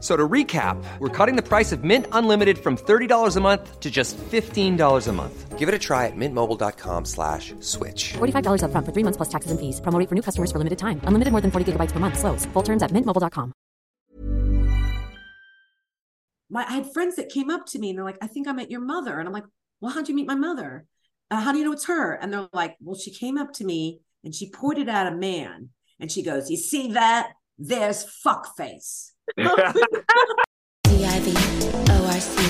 F- So to recap, we're cutting the price of Mint Unlimited from $30 a month to just $15 a month. Give it a try at mintmobile.com slash switch. $45 upfront for three months plus taxes and fees. Promo rate for new customers for limited time. Unlimited more than 40 gigabytes per month. Slows. Full terms at mintmobile.com. my I had friends that came up to me and they're like, I think I met your mother. And I'm like, Well, how'd you meet my mother? Uh, how do you know it's her? And they're like, Well, she came up to me and she pointed at a man and she goes, You see that? There's fuckface. D-I-V-O-R-C-E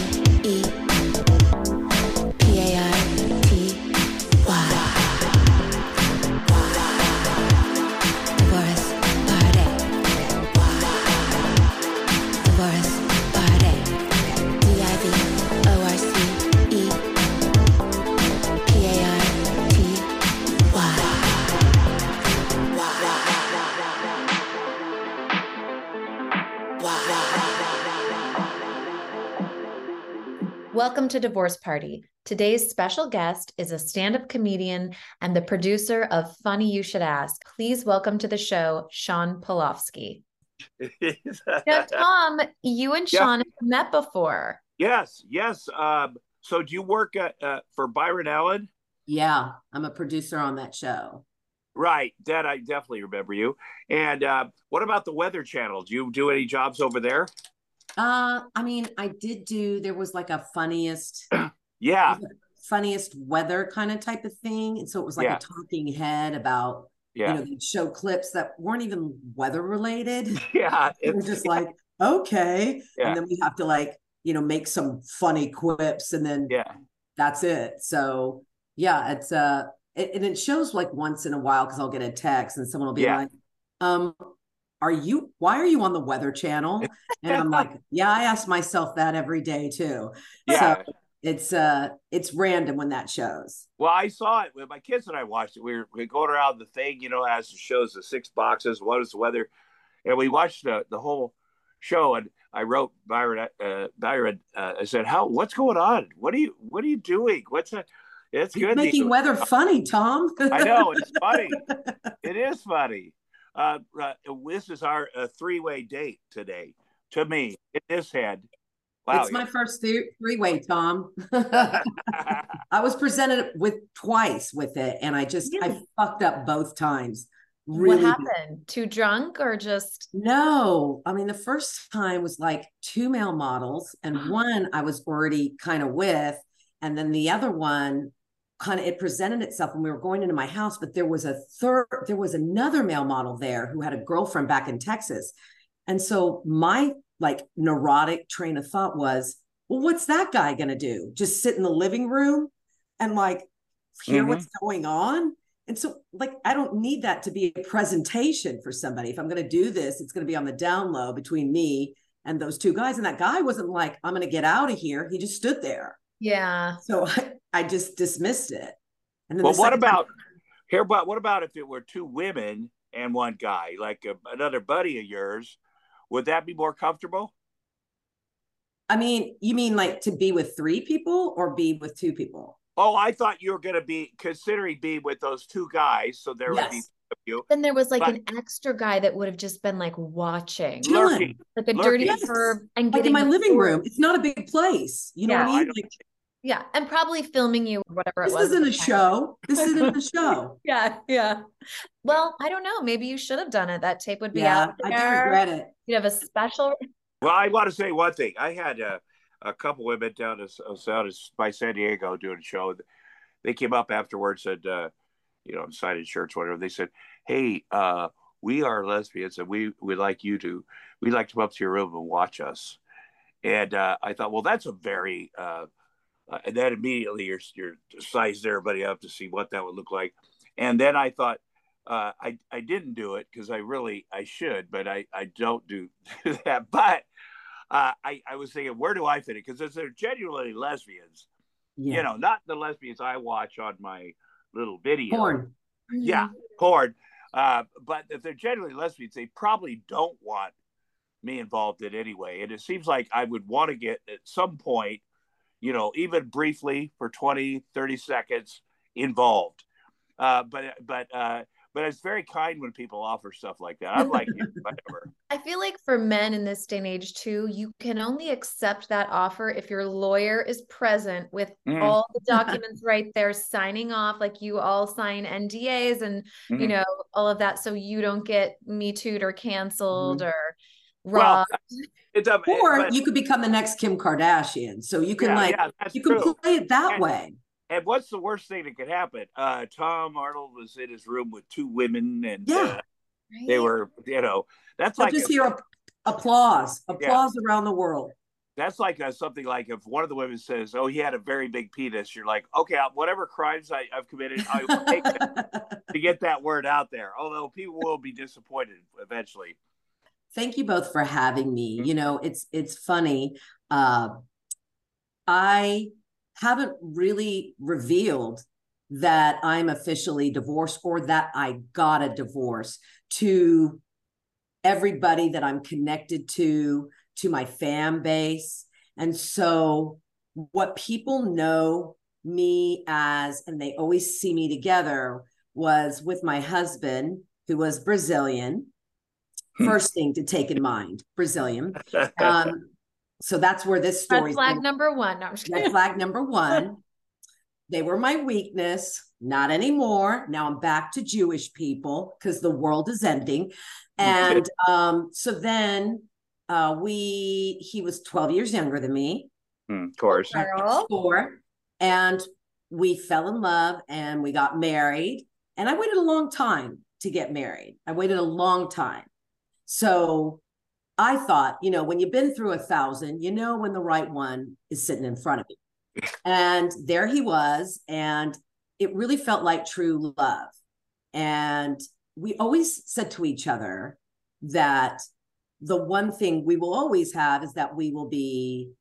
Welcome to Divorce Party. Today's special guest is a stand up comedian and the producer of Funny You Should Ask. Please welcome to the show, Shawn Pelofsky. Now, Tom, you and Yeah. Shawn have met before. Yes, yes. Um, so do you work at, uh, for Byron Allen? Yeah, I'm a producer on that show. Right, that I definitely remember you. And uh, what about the Weather Channel? Do you do any jobs over there? Uh, I mean, I did do there was like a funniest Yeah, funniest weather kind of type of thing. And so it was like Yeah. a talking head about yeah, you know, they'd show clips that weren't even weather related. yeah. It was just like, okay. Yeah. And then we have to like, you know, make some funny quips and then yeah, that's it. So yeah, it's uh it, and it shows like once in a while because I'll get a text and someone will be Yeah. like, um, are you why are you on the weather channel? And I'm like, yeah, I ask myself that every day too. yeah. So it's uh it's random when that shows. Well, I saw it with my kids and I watched it. We were, we were going around the thing, you know, as it shows the six boxes. What is the weather? And we watched the, the whole show. And I wrote Byron. Uh, Byron. Uh, I said, "How? What's going on? What are you? What are you doing? What's that? It's You're good. making weather funny, Tom. I know it's funny. it is funny. Uh, uh, this is our uh, three-way date today. To me, in this head. Wow. It's my first th- three-way, Tom. I was presented with twice with it, and I just I fucked up both times. Really what bad. happened? Too drunk or just No, I mean the first time was like two male models, and one I was already kind of with, and then the other one kind of it presented itself when we were going into my house, but there was a third, there was another male model there who had a girlfriend back in Texas, and so my like neurotic train of thought was, well, what's that guy gonna do? Just sit in the living room and like hear what's mm-hmm. going on? And so, like, I don't need that to be a presentation for somebody. If I'm going to do this, it's going to be on the down low between me and those two guys. And that guy wasn't like, I'm going to get out of here. He just stood there. yeah. So I, I just dismissed it. And then well, the what second time- about here? But what about if it were two women and one guy, like a, another buddy of yours? Would that be more comfortable? I mean, you mean like to be with three people or be with two people? Oh, I thought you were going to be considering being with those two guys, so there would be Yes. of you. Then there was like But- an extra guy that would have just been like watching, Lurking. like a dirty Lurking. perv, and Like in my living room. It's not a big place. You know Yeah. what I I mean? don't- Like, Yeah, and probably filming you, or whatever this it was. at isn't a time. show. This isn't a show. Yeah, yeah. Well, I don't know. Maybe you should have done it. That tape would be yeah, out I do regret it. You'd have a special. Well, I want to say one thing. I had a, a couple women down to, down to by San Diego doing a show. They came up afterwards and, uh, you know, signing shirts, whatever. They said, "Hey, uh, we are lesbians, and we would like you to. We'd like to come up to your room and watch us." And uh, I thought, well, that's a very. Uh, and then immediately you're you're sized everybody up to see what that would look like. And then I thought, uh, I I didn't do it because I really I should, but I I don't do that. But uh, I I was thinking, where do I fit it? Because if they're genuinely lesbians, Yeah. you know, not the lesbians I watch on my little video, Porn. yeah, porn. Uh, but if they're genuinely lesbians, they probably don't want me involved in anyway. And it seems like I would want to get at some point, you know, even briefly for 20, 30 seconds involved. Uh, but but uh, but it's very kind when people offer stuff like that. I'm like, whatever. I feel like for men in this day and age too, you can only accept that offer if your lawyer is present with Mhm. all the documents right there, signing off, like you all sign NDAs and you Mhm. know all of that, so you don't get me too'd or canceled or Well, robbed. It's a, Or but- you could become the next Kim Kardashian. So you can yeah, like yeah, you can true. play it that And- way. And what's the worst thing that could happen? Uh, Tom Arnold was in his room with two women, and Yeah. uh, they were, you know, that's They'll like just a- hear a- applause, applause around the world. that's like a, something like if one of the women says, "Oh, he had a very big penis," you're like, "Okay, whatever crimes I, I've committed, I will take that to get that word out there." Although people will be disappointed eventually. Thank you both for having Mm-hmm. me. You know, it's it's funny. Uh, I haven't really revealed that I'm officially divorced or that I got a divorce to everybody that I'm connected to, to my fan base. And so, what people know me as, and they always see me together, was with my husband, who was Brazilian. First thing to take in mind, Brazilian. Um, so that's where this Red story flag number one. No, Red flag number one. They were my weakness. Not anymore. Now I'm back to Jewish people because the world is ending. And um, so then uh, we, he was 12 years younger than me. Hmm, of course. Four. And we fell in love and we got married. And I waited a long time to get married. I waited a long time. So I thought, you know, when you've been through a thousand, you know when the right one is sitting in front of you. And there he was. And it really felt like true love. And we always said to each other that the one thing we will always have is that we will be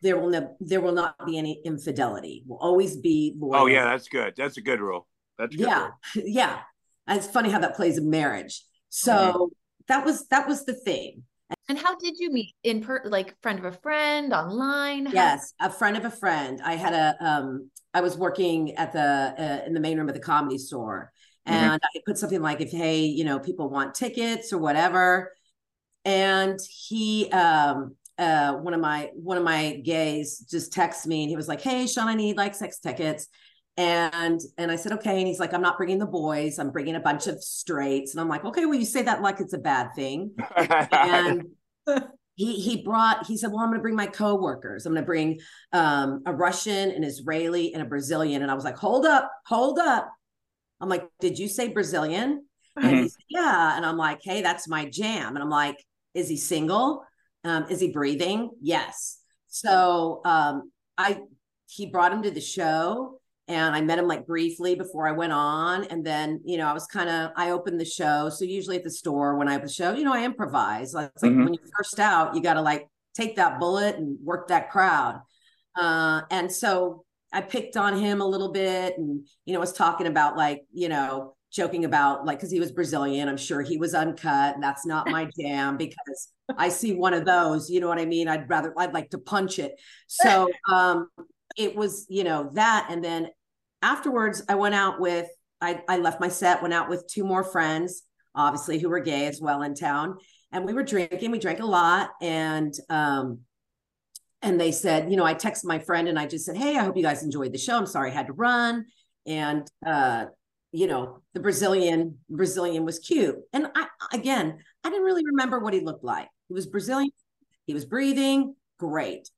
there will ne- there will not be any infidelity. We'll always be loyal. Oh yeah, that's good. That's a good rule. That's good yeah, rule. yeah. And it's funny how that plays in marriage. So Mm-hmm. That was that was the thing. And how did you meet? In per like friend of a friend, online? How- Yes, a friend of a friend. I had a um I was working at the uh, in the main room of the comedy store Mhm. and I put something like if hey, you know, people want tickets or whatever. And he um uh one of my one of my gays just texted me and he was like, "Hey, Shawn, I need like sex tickets." And and I said, "Okay." And he's like, "I'm not bringing the boys. I'm bringing a bunch of straights." And I'm like, "Okay, well, you say that like it's a bad thing." and he he brought he said well i'm going to bring my coworkers. I'm going to bring um, a russian an israeli and a brazilian. And i was like hold up hold up. I'm like did you say brazilian? And he said yeah. And i'm like hey that's my jam. And i'm like is he single? Um, is he breathing? Yes. So um, i he brought him to the show and I met him like briefly before I went on. And then, you know, I was kind of, I opened the show. So usually at the store when I have a show, you know, I improvise. Like, it's like when you're first out, you got to like take that bullet and work that crowd. Uh, and so I picked on him a little bit and, you know, was talking about like, you know, joking about like, cause he was Brazilian. I'm sure he was uncut and that's not my jam because I see one of those, you know what I mean? I'd rather, I'd like to punch it. So, um, it was, you know, that. And then afterwards, I went out with I, I left my set, went out with two more friends, obviously, who were gay as well in town. And we were drinking, we drank a lot. And, um, and they said, you know, I texted my friend and I just said, Hey, I hope you guys enjoyed the show. I'm sorry I had to run. And, uh, you know, the Brazilian Brazilian was cute. And I, again, I didn't really remember what he looked like. He was Brazilian. He was breathing great.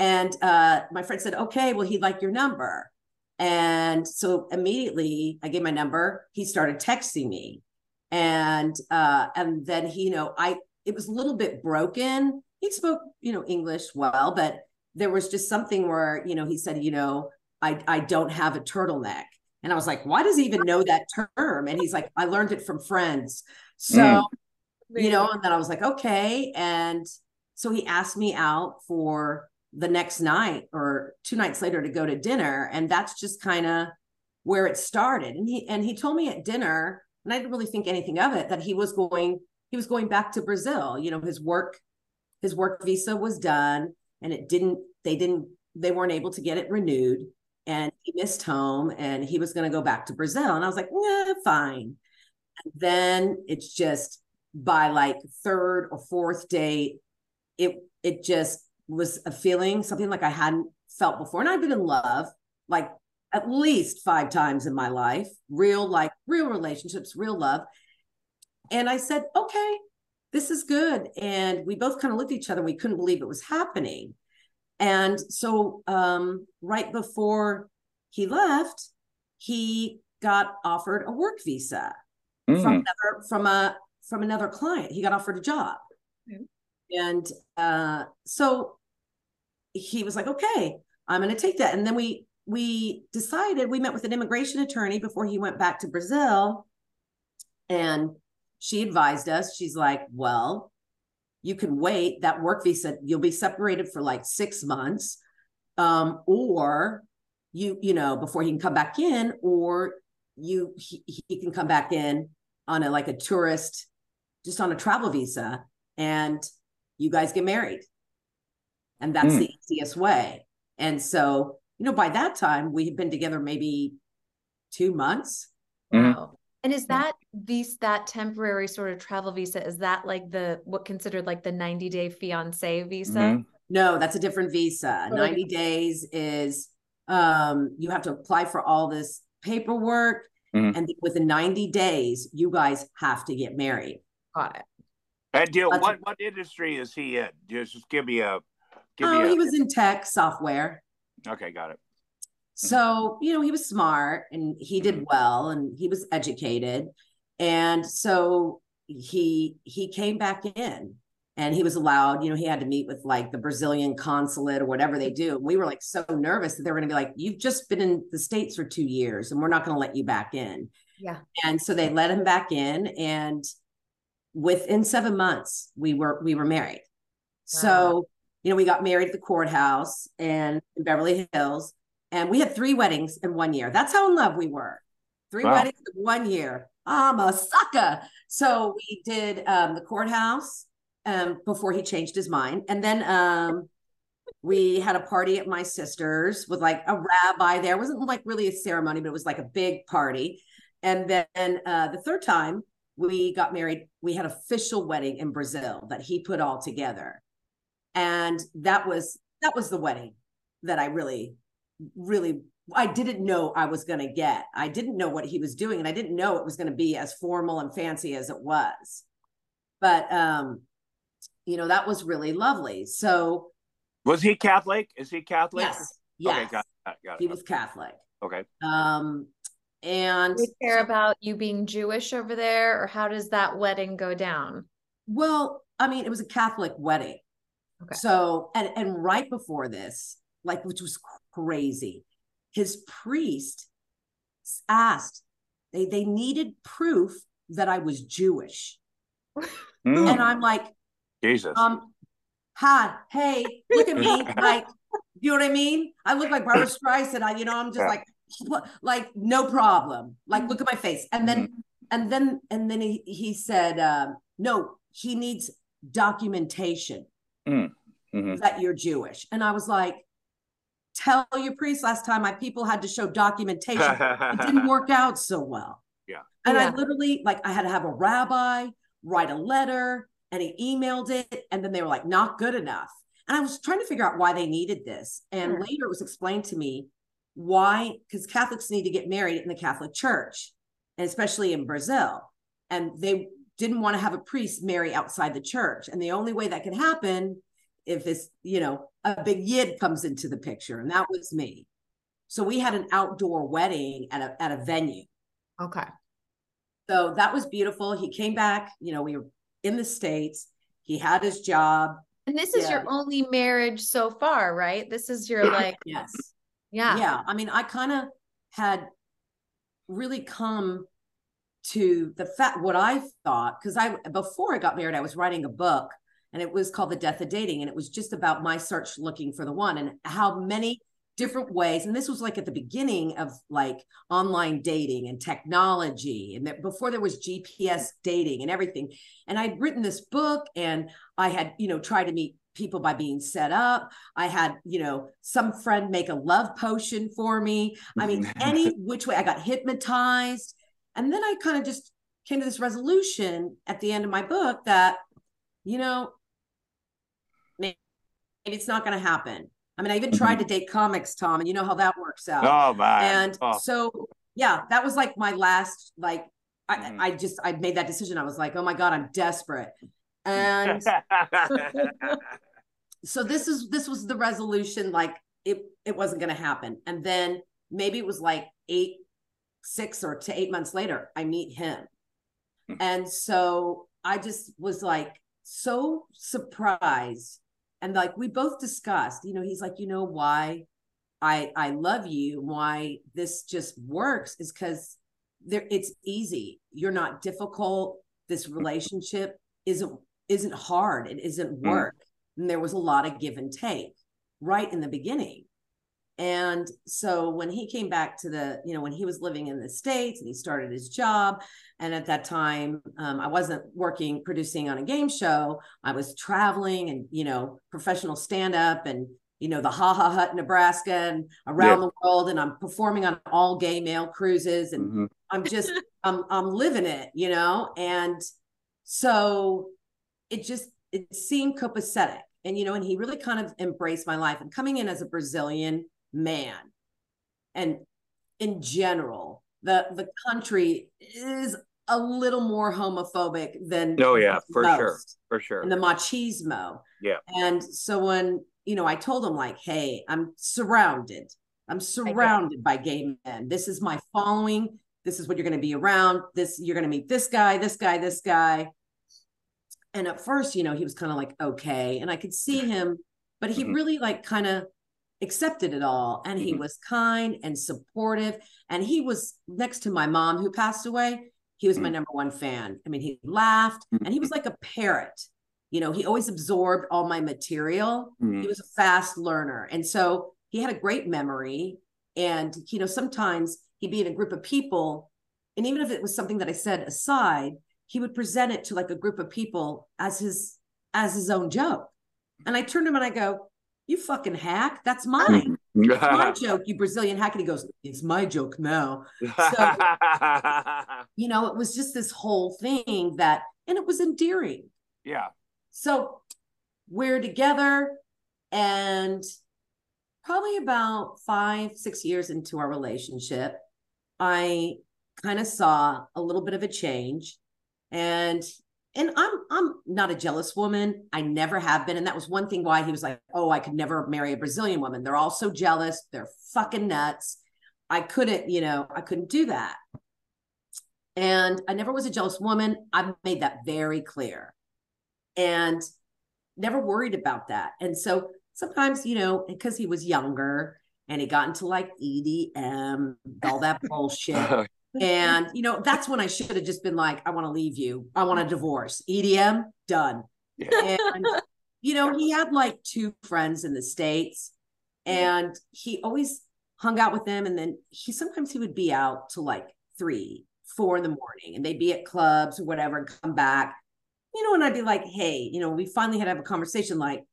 And uh, my friend said, okay, well, he'd like your number. And so immediately I gave my number. He started texting me. And uh, and then he, you know, I it was a little bit broken. He spoke, you know, English well, but there was just something where, you know, he said, you know, I I don't have a turtleneck. And I was like, why does he even know that term? And he's like, I learned it from friends. So, mm. you know, and then I was like, okay. And so he asked me out for the next night or two nights later to go to dinner. And that's just kind of where it started. And he and he told me at dinner, and I didn't really think anything of it, that he was going, he was going back to Brazil. You know, his work, his work visa was done and it didn't, they didn't, they weren't able to get it renewed. And he missed home and he was going to go back to Brazil. And I was like, fine. And then it's just by like third or fourth date, it it just was a feeling, something like I hadn't felt before. And I've been in love like at least five times in my life, real, like real relationships, real love. And I said, okay, this is good. And we both kind of looked at each other. We couldn't believe it was happening. And so, um, right before he left, he got offered a work visa mm. from another from a from another client. He got offered a job, mm. and uh, so he was like, okay, I'm going to take that. And then we, we decided, we met with an immigration attorney before he went back to Brazil. And she advised us, she's like, well, you can wait that work visa, you'll be separated for like six months. Um, or you, you know, before he can come back in, or you, he, he can come back in on a, like a tourist, just on a travel visa and you guys get married and that's mm. the easiest way. And so you know by that time we had been together maybe two months. Mm-hmm. wow. And is that these that temporary sort of travel visa is that like the what considered like the 90 day fiance visa? Mm-hmm. no that's a different visa. Oh, 90 days is um you have to apply for all this paperwork mm-hmm. and within 90 days you guys have to get married. Got it. And deal what what industry is he in? Just give me a oh, a- he was in tech software. Okay, got it. So, you know, he was smart and he did mm-hmm. well and he was educated. And so he he came back in and he was allowed, you know, he had to meet with like the Brazilian consulate or whatever they do. We were like so nervous that they were going to be like, you've just been in the States for two years and we're not going to let you back in. Yeah. And so they let him back in. And within seven months, we were we were married. Wow. So you know, we got married at the courthouse and in Beverly Hills, and we had three weddings in one year. That's how in love we were. Three wow. weddings in one year. I'm a sucker. So we did um, the courthouse um, before he changed his mind, and then um, we had a party at my sister's with like a rabbi there. It wasn't like really a ceremony, but it was like a big party. And then uh, the third time we got married, we had official wedding in Brazil that he put all together and that was that was the wedding that i really really i didn't know i was going to get. I didn't know what he was doing and i didn't know it was going to be as formal and fancy as it was. But um you know that was really lovely. So was he catholic? Is he catholic? Yes yes okay, got it, got it. he was catholic. Okay. Um and do you care about you being jewish over there or how does that wedding go down? Well i mean it was a catholic wedding Okay. So, and, and right before this, like, which was crazy, his priest asked, they, they needed proof that I was Jewish. Mm. And I'm like, Jesus. Um, hi, hey, look at me. like, you know what I mean? I look like Barbra Streisand. I, you know, I'm just yeah. like, like, no problem. Like, look at my face. And then, mm-hmm. and then, and then he, he said, um, no, he needs documentation mm. hmm that you're Jewish. And I was like, tell your priest last time my people had to show documentation. it didn't work out so well. Yeah. And Yeah. I literally like I had to have a rabbi write a letter and he emailed it and then they were like not good enough. And I was trying to figure out why they needed this. And Sure. later it was explained to me why cuz Catholics need to get married in the Catholic Church, and especially in Brazil. And they didn't want to have a priest marry outside the church. And the only way that could happen if this, you know, a big yid comes into the picture, and that was me. So we had an outdoor wedding at a at a venue. Okay. So that was beautiful. He came back, you know, we were in the States. He had his job. And this is your only marriage so far, right? This is your like, Yes. yeah. Yeah. I mean, I kind of had really come to the fact what I thought, because I before I got married, I was writing a book and it was called The Death of Dating. And it was just about my search looking for the one and how many different ways. And this was like at the beginning of like online dating and technology, and that before there was GPS dating and everything. And I'd written this book and I had, you know, tried to meet people by being set up. I had, you know, some friend make a love potion for me. I mean, mm-hmm. any which way I got hypnotized. And then I kind of just came to this resolution at the end of my book that, you know, maybe it's not going to happen. I mean, I even tried to date comics, Tom, and you know how that works out. Oh man. and Oh. so, yeah, that was like my last, like, I, Mhm. I just, I made that decision. I was like, oh my God, I'm desperate. And so this is this was the resolution like it it wasn't going to happen and then maybe it was like eight six or to eight months later i meet him. Hmm. and so i just was like so surprised. And like we both discussed you know he's like you know why i i love you why this just works is because there it's easy. You're not difficult. This relationship isn't isn't hard. It isn't Mm. work. And there was a lot of give and take right in the beginning and so when he came back to the you know when he was living in the states and he started his job and at that time um, i wasn't working producing on a game show i was traveling and you know professional stand up and you know the ha ha hut nebraska and around Yeah. the world and i'm performing on all gay male cruises and Mhm. I'm just I'm I'm living it, you know? And so it just it seemed copacetic. And you know, and he really kind of embraced my life and coming in as a Brazilian man. And in general, the the country is a little more homophobic than Oh yeah, for most sure. For sure. and the machismo. Yeah. And so when, you know, I told him like, hey, I'm surrounded. I'm surrounded by gay men. This is my following. This is what you're going to be around. This you're going to meet this guy, this guy, this guy. And at first, you know, he was kind of like, okay. And I could see him, but he Mhm. really like kind of accepted it all. And he Mhm. was kind and supportive. And he was next to my mom who passed away. He was my Mhm. number one fan. I mean, he laughed and he was like a parrot. You know, he always absorbed all my material. Mhm. He was a fast learner. And so he had a great memory. And, you know, sometimes he'd be in a group of people. And even if it was something that I said aside, he would present it to like a group of people as his as his own joke. And I turned to him and I go, You fucking hack, that's mine. Mm-hmm. It's my joke, you Brazilian hack. And he goes, It's my joke now. So, you know, it was just this whole thing that, and it was endearing. yeah. So we're together and probably about five, six years into our relationship, I kind of saw a little bit of a change. And and I'm I'm not a jealous woman. I never have been. And that was one thing why he was like, oh, I could never marry a Brazilian woman. They're all so jealous. They're fucking nuts. I couldn't, you know, I couldn't do that. And I never was a jealous woman. I've made that very clear and never worried about that. And so sometimes, you know, because he was younger and he got into like EDM, all that bullshit. And, you know, that's when I should have just been like, I want to leave you. I want a divorce. EDM, done. And, you know, he had like two friends in the States and he always hung out with them. And then he sometimes he would be out to like three, four in the morning and they'd be at clubs or whatever and come back. You know, and I'd be like, hey, you know, we finally had to have a conversation like,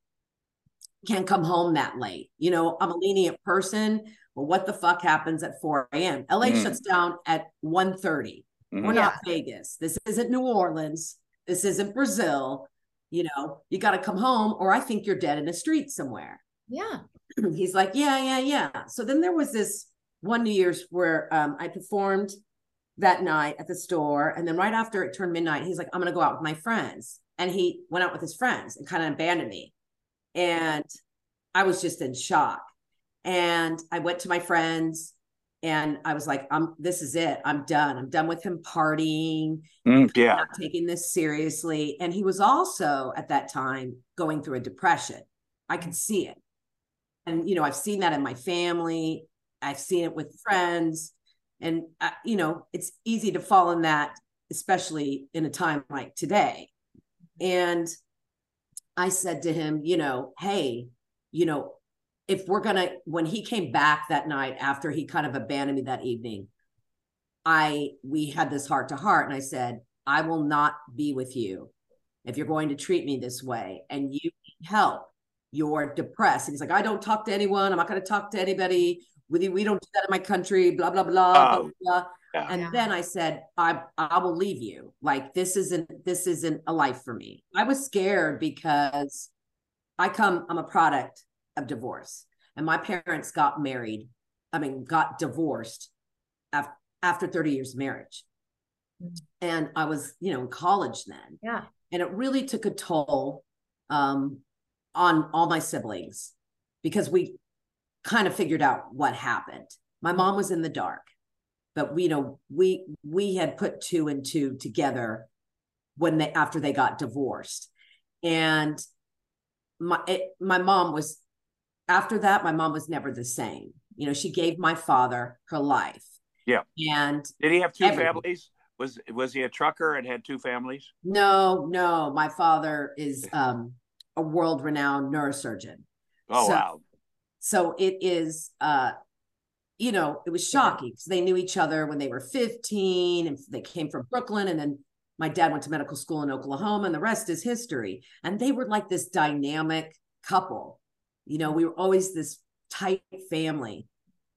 can't come home that late. You know, I'm a lenient person. Well, what the fuck happens at 4 a.m.? LA Mm. shuts down at 1.30. We're Mhm. not Vegas. This isn't New Orleans. This isn't Brazil. You know, you got to come home, or I think you're dead in the street somewhere. Yeah. He's like, yeah, yeah, yeah. So then there was this one New Year's where um, I performed that night at the store. And then right after it turned midnight, he's like, I'm going to go out with my friends. And he went out with his friends and kind of abandoned me. And I was just in shock. And I went to my friends and I was like, I'm this is it. I'm done. I'm done with him partying, Mm, yeah. taking this seriously. And he was also at that time going through a depression. I could see it. And, you know, I've seen that in my family, I've seen it with friends. And, uh, you know, it's easy to fall in that, especially in a time like today. And I said to him, you know, hey, you know, if we're going to, when he came back that night after he kind of abandoned me that evening, I, we had this heart to heart. And I said, I will not be with you if you're going to treat me this way and you need help. You're depressed. And he's like, I don't talk to anyone. I'm not going to talk to anybody. We, we don't do that in my country, blah, blah, blah, blah, Oh, blah. yeah. And Yeah. then I said, I I will leave you. Like this isn't this isn't a life for me. I was scared because I come, I'm a product of divorce. And my parents got married, I mean, got divorced after after 30 years of marriage. Mm. And I was, you know, in college then. Yeah. And it really took a toll um on all my siblings because we kind of figured out what happened. My mom was in the dark, but we you know we we had put two and two together when they after they got divorced, and my it, my mom was after that. My mom was never the same. You know, she gave my father her life. Yeah. And Did he have two Everything. families? Was was he a trucker and had two families? no, no, my father is um a world renowned neurosurgeon. Oh So- wow. so it is uh you know it was shocking because they knew each other when they were 15 and they came from brooklyn and then my dad went to medical school in oklahoma and the rest is history and they were like this dynamic couple you know we were always this tight family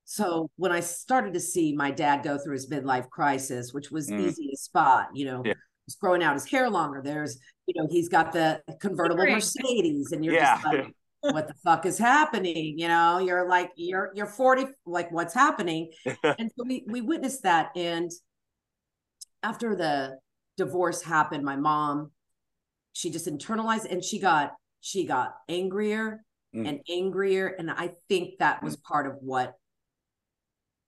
so when i started to see my dad go through his midlife crisis which was Mm. easy to spot you know Yeah. he's growing out his hair longer there's you know he's got the convertible mercedes and you're Yeah. just like what the fuck is happening you know you're like you're you're 40 like what's happening and so we we witnessed that and after the divorce happened my mom she just internalized and she got she got angrier Mm. and angrier and i think that was part of what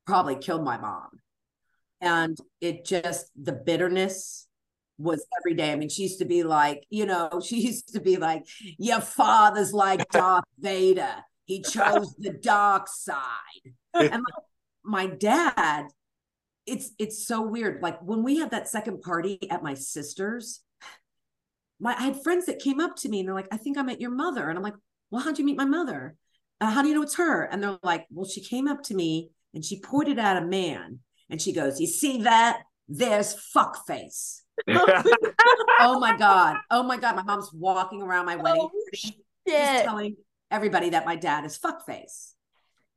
probably killed my mom and it just the bitterness was every day. I mean, she used to be like, you know, she used to be like, your father's like Darth Vader. He chose the dark side. And my, my dad, it's it's so weird. Like when we had that second party at my sister's, my I had friends that came up to me and they're like, I think I met your mother. And I'm like, well, how'd you meet my mother? Uh, how do you know it's her? And they're like, well, she came up to me and she pointed at a man and she goes, You see that? There's fuckface. oh my God. Oh my God. My mom's walking around my wedding. Oh, just telling everybody that my dad is fuckface.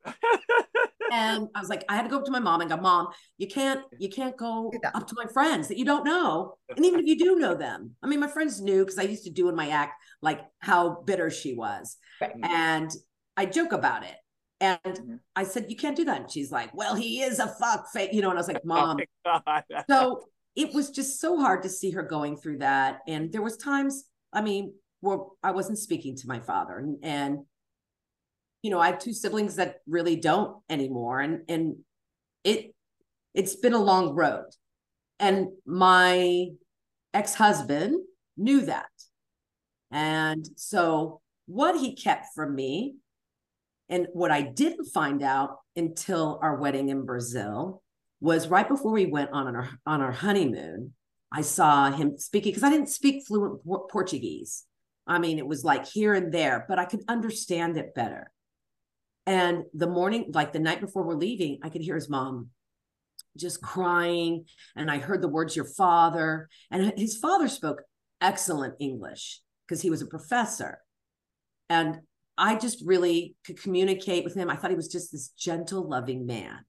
and I was like, I had to go up to my mom and go, Mom, you can't, you can't go up to my friends that you don't know. And even if you do know them, I mean, my friends knew because I used to do in my act like how bitter she was. Right. And I joke about it. And Mhm. I said, You can't do that. And she's like, Well, he is a fuck fuckface, you know, and I was like, Mom, Oh so it was just so hard to see her going through that and there was times i mean where i wasn't speaking to my father and, and you know i have two siblings that really don't anymore and and it it's been a long road and my ex-husband knew that and so what he kept from me and what i didn't find out until our wedding in brazil was right before we went on our on our honeymoon. I saw him speaking because I didn't speak fluent Portuguese. I mean, it was like here and there, but I could understand it better. And the morning, like the night before we're leaving, I could hear his mom just crying, and I heard the words "your father," and his father spoke excellent English because he was a professor. And I just really could communicate with him. I thought he was just this gentle, loving man.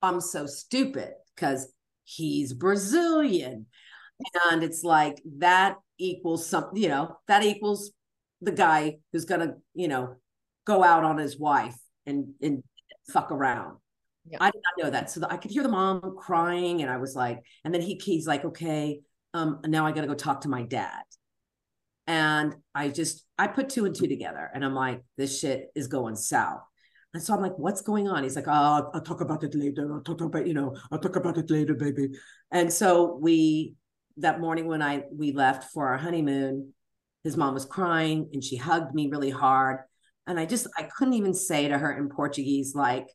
I'm so stupid because he's Brazilian. And it's like that equals something, you know, that equals the guy who's gonna, you know, go out on his wife and and fuck around. Yeah. I did not know that. So the, I could hear the mom crying, and I was like, and then he he's like, okay, um, now I gotta go talk to my dad. And I just I put two and two together, and I'm like, this shit is going south. And so I'm like, what's going on? He's like, oh, I'll talk about it later. I'll talk about, you know, I'll talk about it later, baby. And so we that morning when I we left for our honeymoon, his mom was crying and she hugged me really hard. And I just I couldn't even say to her in Portuguese, like,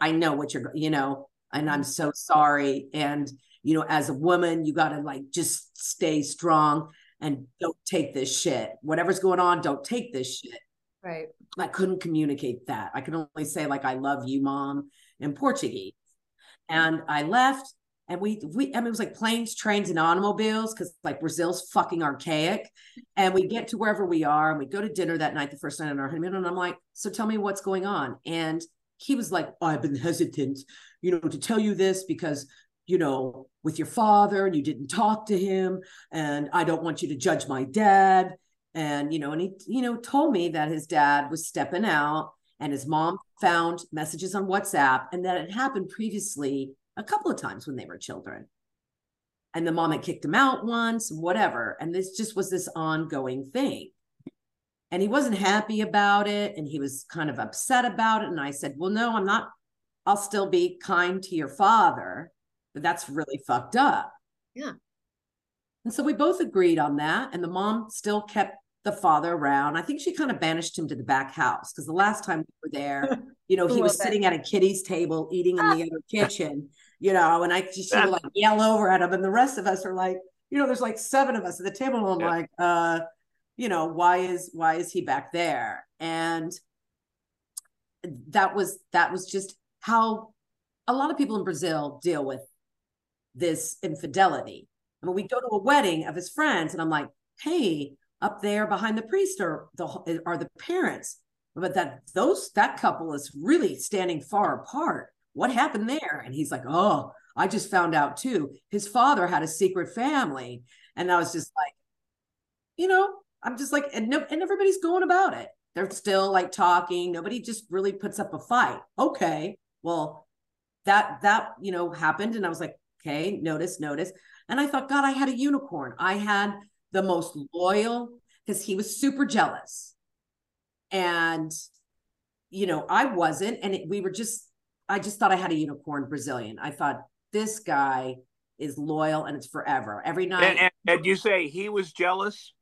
I know what you're, you know, and I'm so sorry. And, you know, as a woman, you gotta like just stay strong and don't take this shit. Whatever's going on, don't take this shit. Right. I couldn't communicate that. I could only say like I love you, mom, in Portuguese. And I left and we we I mean it was like planes, trains, and automobiles because like Brazil's fucking archaic. And we get to wherever we are and we go to dinner that night, the first night on our honeymoon. And I'm like, so tell me what's going on. And he was like, oh, I've been hesitant, you know, to tell you this because you know, with your father and you didn't talk to him, and I don't want you to judge my dad and you know and he you know told me that his dad was stepping out and his mom found messages on whatsapp and that it happened previously a couple of times when they were children. And the mom had kicked him out once whatever. And this just was this ongoing thing. And he wasn't happy about it and he was kind of upset about it. And i said well no i'm not i'll still be kind to your father but that's really fucked up. Yeah. and so we both agreed on that and the mom still kept the father around. I think she kind of banished him to the back house because the last time we were there, you know, he was sitting at a kiddie's table eating in the other kitchen, you know, and I just she would like yell over at him, and the rest of us are like, you know, there's like seven of us at the table, and I'm Yeah. like, uh, you know, why is why is he back there? And that was that was just how a lot of people in Brazil deal with this infidelity. I mean, we go to a wedding of his friends, and I'm like, hey, up there behind the priest are the are the parents, but that those that couple is really standing far apart. What happened there? And he's like, oh, I just found out too. His father had a secret family, and I was just like, you know, I'm just like, and no, and everybody's going about it. They're still like talking. Nobody just really puts up a fight. Okay, well, that that you know happened, and I was like, okay, notice, notice. And I thought, God, I had a unicorn. I had the most loyal because he was super jealous, and you know, I wasn't, and it, we were just. I just thought I had a unicorn Brazilian. I thought this guy is loyal and it's forever. Every night, And, and, and you say he was jealous?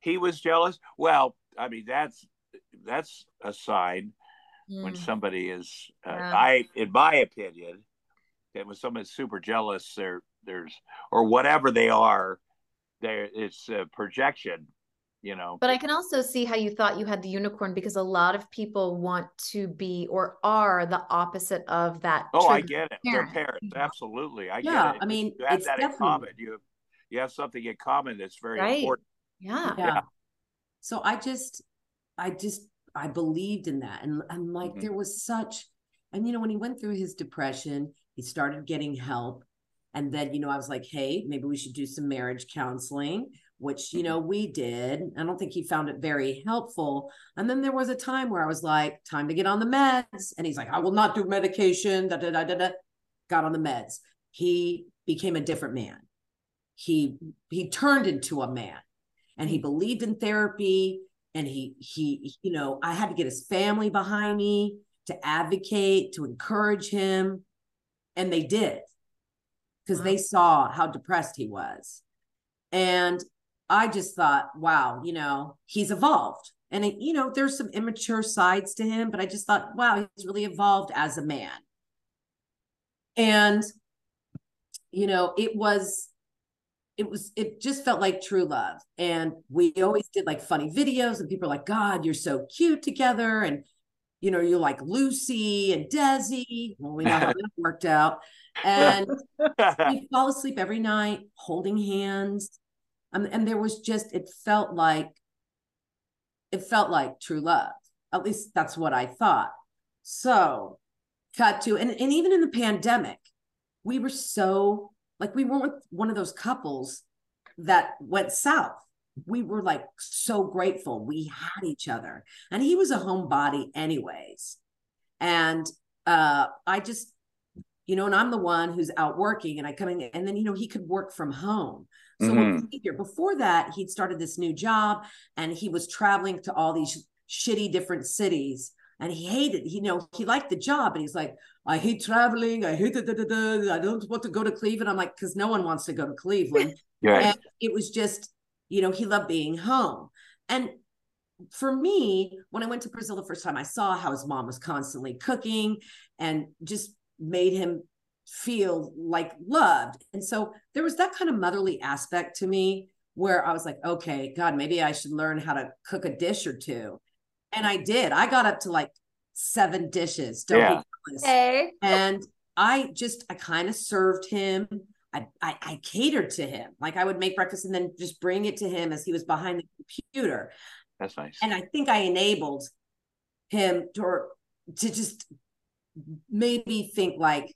He was jealous? Well, I mean, that's that's a sign when Mm. somebody is, uh, Yeah. I, in my opinion, that when someone's super jealous, there, there's, or whatever they are, there, it's a projection, you know. But I can also see how you thought you had the unicorn because a lot of people want to be or are the opposite of that. Oh, I get it. parent, They're parents, absolutely. I Yeah, get it. I mean, you have it's that in common. You have, you have something in common that's very Right. important. Yeah. yeah. So I just, I just, I believed in that, and i'm like Mhm. there was such, and you know when he went through his depression, he started getting help, and then you know I was like, hey, maybe we should do some marriage counseling, which you know we did. I don't think he found it very helpful, and then there was a time where I was like, time to get on the meds, and he's like, I will not do medication. Da da da da da. Got on the meds. He became a different man. He he turned into a man and he believed in therapy and he he you know i had to get his family behind me to advocate to encourage him and they did because Wow. they saw how depressed he was and i just thought wow you know he's evolved. And it, you know there's some immature sides to him but i just thought wow he's really evolved as a man. And you know it was it was it just felt like true love. And we always did like funny videos and people are like god you're so cute together. And you know you're like lucy and desi. Well we know how that worked out. And we fall asleep every night holding hands um, and there was just it felt like it felt like true love. At least that's what I thought. So, cut to, and, and even in the pandemic, we were so like, we weren't one of those couples that went south. We were like so grateful we had each other. And he was a homebody, anyways. And uh, I just, you know, and I'm the one who's out working and I come in and then, you know, he could work from home. So Mhm. here before that, he'd started this new job and he was traveling to all these shitty different cities. And he hated, you know, he liked the job, and he's like, I hate traveling. I hate it. da, da, da. I don't want to go to Cleveland. I'm like, because no one wants to go to Cleveland. Right. And it was just, you know, he loved being home. And for me, when I went to Brazil the first time, I saw how his mom was constantly cooking and just made him feel like loved. And so there was that kind of motherly aspect to me where I was like, okay, God, maybe I should learn how to cook a dish or two. And I did. I got up to like seven dishes. Don't Yeah. be jealous Hey. and I just I kind of served him. I, I I catered to him. Like I would make breakfast and then just bring it to him as he was behind the computer. That's nice. And I think I enabled him to to just maybe think like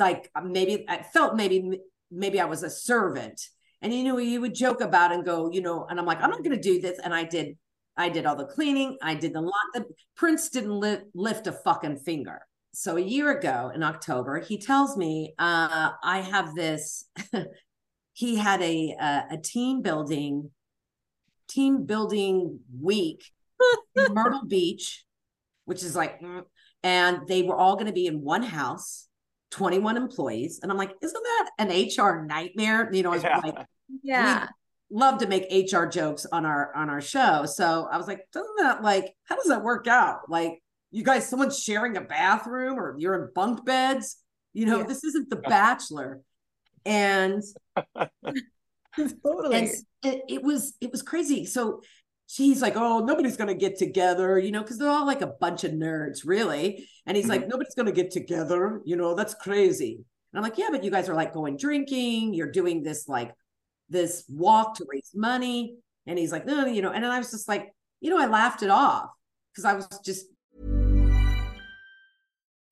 like uh, maybe I felt maybe maybe I was a servant. And you know, he would joke about and go, you know, and I'm like, I'm not gonna do this. And I did I did all the cleaning, I did the lot. The Prince didn't li- lift a fucking finger so a year ago in October, he tells me uh, I have this. he had a, a a team building team building week in Myrtle Beach, which is like, mm, and they were all going to be in one house, twenty one employees, and I'm like, isn't that an HR nightmare? You know, I was Yeah. like, Yeah. love to make HR jokes on our on our show. So I was like, doesn't that like how does that work out? Like you guys, someone's sharing a bathroom or you're in bunk beds. You know, Yeah. this isn't the bachelor. And totally. and it, it was it was crazy. So she's like, oh, nobody's gonna get together, you know, because they're all like a bunch of nerds, really. And he's like, mm-hmm. nobody's gonna get together, you know, that's crazy. And I'm like, yeah, but you guys are like going drinking, you're doing this like this walk to raise money. And he's like, no, you know, and then I was just like, you know, I laughed it off because I was just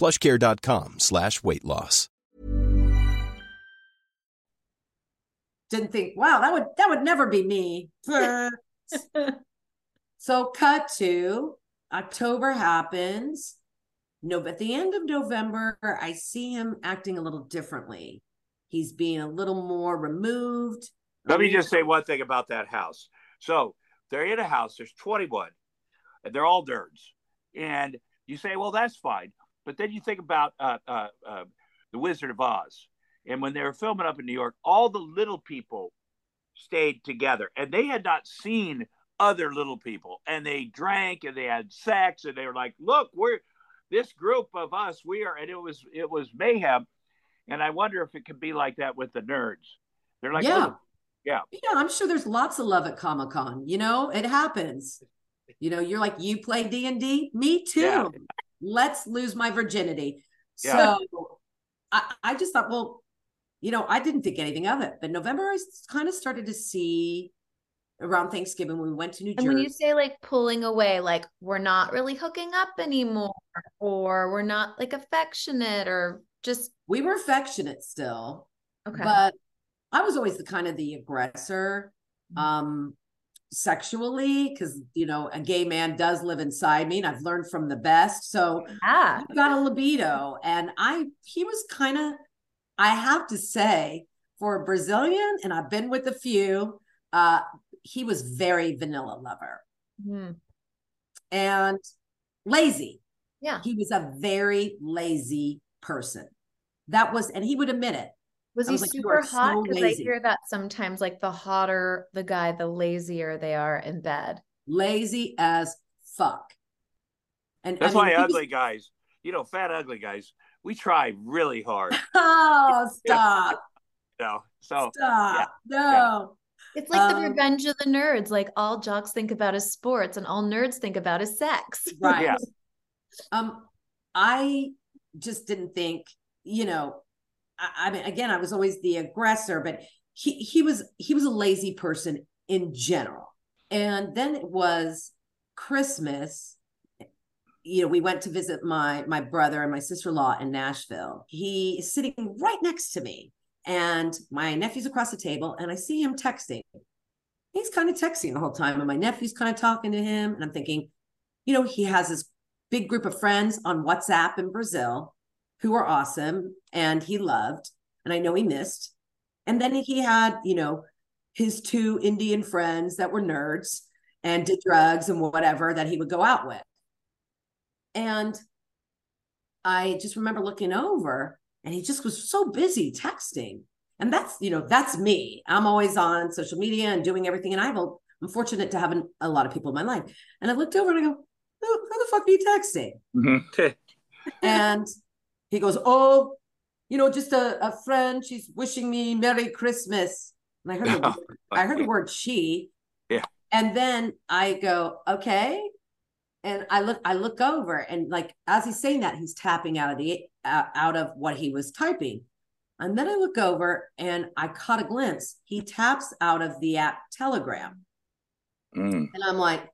plushcare.com slash weight loss. didn't think, wow, that would that would never be me. so cut to October happens. No, but at the end of November, I see him acting a little differently. He's being a little more removed. Let me just say one thing about that house. So they're in a house, there's 21, and they're all nerds. And you say, well, that's fine. But then you think about uh, uh, uh, The Wizard of Oz. And when they were filming up in New York, all the little people stayed together and they had not seen other little people. And they drank and they had sex and they were like, look, we're this group of us, we are, and it was, it was mayhem. And I wonder if it could be like that with the nerds. They're like, Yeah. "Look, yeah. Yeah, I'm sure there's lots of love at Comic Con. You know, it happens. You know, you're like, you play D and D, me too. Yeah. Let's lose my virginity. Yeah. So I, I just thought, well, you know, I didn't think anything of it, but November I kind of started to see around Thanksgiving when we went to New Jersey. And when you say like pulling away, like we're not really hooking up anymore, or we're not like affectionate, or just we were affectionate still, okay. but I was always the kind of the aggressor. Mm-hmm. Um, sexually because you know a gay man does live inside me and i've learned from the best. So Ah, I've got a libido and i he was kind of i have to say for a brazilian and i've been with a few uh he was very vanilla lover. Hmm. and lazy. Yeah. he was a very lazy person. That was and he would admit it Was I he was like, super hot? Because I hear that sometimes, like the hotter the guy, the lazier they are in bed. lazy as fuck and That's I mean, why he was- ugly guys, you know, fat ugly guys, we try really hard. oh stop You know, so stop no It's like the Um, revenge of the nerds. Like all jocks think about is sports, and all nerds think about is sex. right Yeah. um i just didn't think you know I, mean again i was always the aggressor but he he was he was a lazy person in general. And then it was christmas. You know we went to visit my my brother and my sister-in-law in nashville. He is sitting right next to me and my nephew's across the table and i see him texting. He's kind of texting the whole time and my nephew's kind of talking to him and i'm thinking you know he has this big group of friends on whatsapp in brazil who are awesome and he loved and i know he missed. And then he had you know his two indian friends that were nerds and did drugs and whatever that he would go out with. And i just remember looking over and he just was so busy texting. And that's you know that's me. I'm always on social media and doing everything. And i've a, i'm fortunate to have an, a lot of people in my life. And i looked over and i go who, who the fuck are you texting? Mhm. and he goes oh you know just a, a friend she's wishing me merry christmas. And i heard the, word- i heard the word she. Yeah. and then i go okay. And i look i look over and like as he's saying that he's tapping out of the uh, out of what he was typing. And then i look over and i caught a glimpse. He taps out of the app telegram. Mm. and i'm like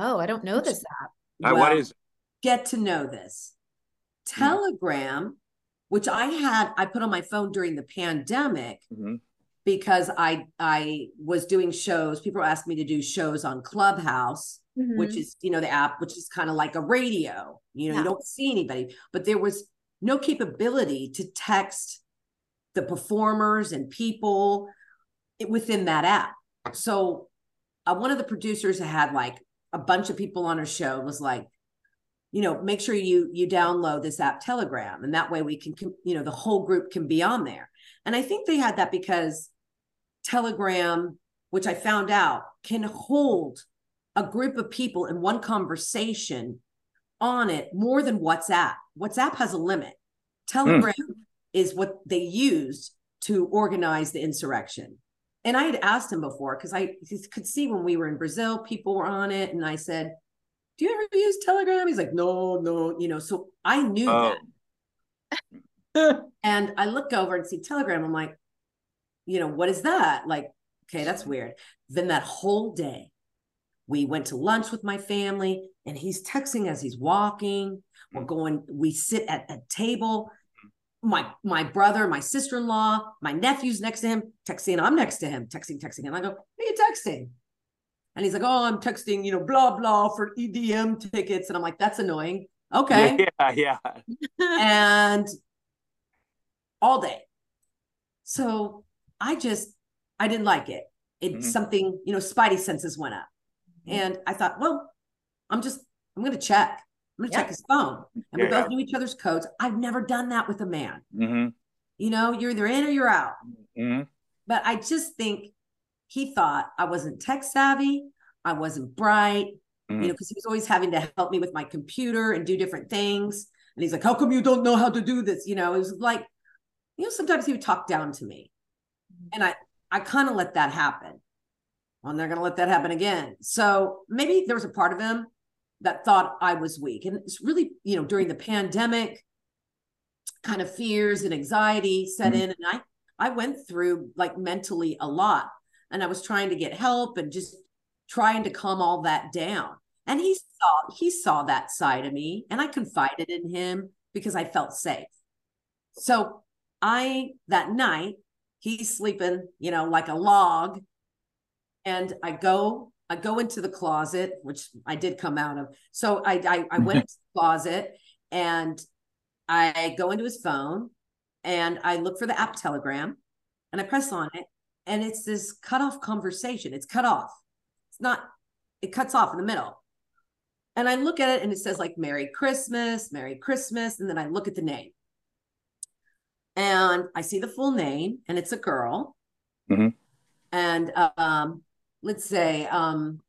Oh, I don't know this app. Uh, what well, is get to know this telegram which i had i put on my phone during the pandemic Mhm. because i i was doing shows people asked me to do shows on clubhouse which Mhm. is you know the app which is kind of like a radio you know Yeah. you don't see anybody but there was no capability to text the performers and people within that app so uh, one of the producers had like a bunch of people on her show was like you know make sure you you download this app telegram and that way we can you know the whole group can be on there. And i think they had that because telegram which i found out can hold a group of people in one conversation on it more than whatsapp. Whatsapp has a limit. Telegram is what they used to organize the insurrection. And i had asked him before because i could see when we were in brazil people were on it and i said do you ever use telegram? He's like no no you know. So i knew Oh. that. And i look over and see telegram. I'm like you know what is that? Like okay that's weird. Then that whole day we went to lunch with my family and he's texting as he's walking. We're mm. going we sit at a table. Mm. My my brother my sister-in-law my nephew's next to him texting i'm next to him texting texting. And i go what are you texting and he's like oh i'm texting you know blah blah for edm tickets and i'm like that's annoying okay Yeah, yeah. and all day. So I just I didn't like it. It's Mhm. something, you know, spidey senses went up. And I thought, well, I'm just I'm gonna check. I'm gonna Yeah. check his phone. And we Yeah. both knew each other's codes. I've never done that with a man. hmm You know, you're either in or you're out. hmm But I just think he thought I wasn't tech savvy, I wasn't bright, Mhm. you know, because he was always having to help me with my computer and do different things. And he's like, How come you don't know how to do this? You know, it was like, you know, sometimes he would talk down to me. And I I kind of let that happen. Well, I'm not gonna let that happen again. So maybe there was a part of him that thought I was weak. And it's really, you know, during the pandemic, kind of fears and anxiety set Mhm. in. And I I went through like mentally a lot. And I was trying to get help and just trying to calm all that down. And he saw he saw that side of me and I confided in him because I felt safe. So I that night he's sleeping, you know, like a log and I go I go into the closet, which I did come out of. So I I, I went into the closet and I go into his phone and I look for the app Telegram and I press on it and it's this cut off conversation. It's cut off. It's not, it cuts off in the middle. And I look at it and it says like Merry Christmas, Merry Christmas. And then I look at the name and I see the full name and it's a girl. Mhm. And um, let's say um,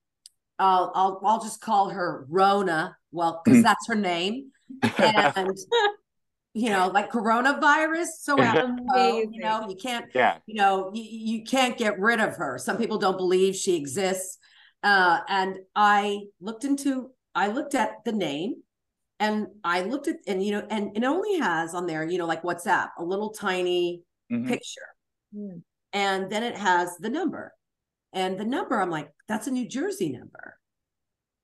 I'll, I'll, I'll just call her Rona. Well, because that's her name. And you know, like coronavirus. So apropos, you know, you can't, Yeah. you know, you, you can't get rid of her. Some people don't believe she exists. Uh, and I looked into, I looked at the name and I looked at, and, you know, and it only has on there, you know, like WhatsApp, a little tiny Mhm. picture. And then it has the number. And the number, I'm like, that's a New Jersey number.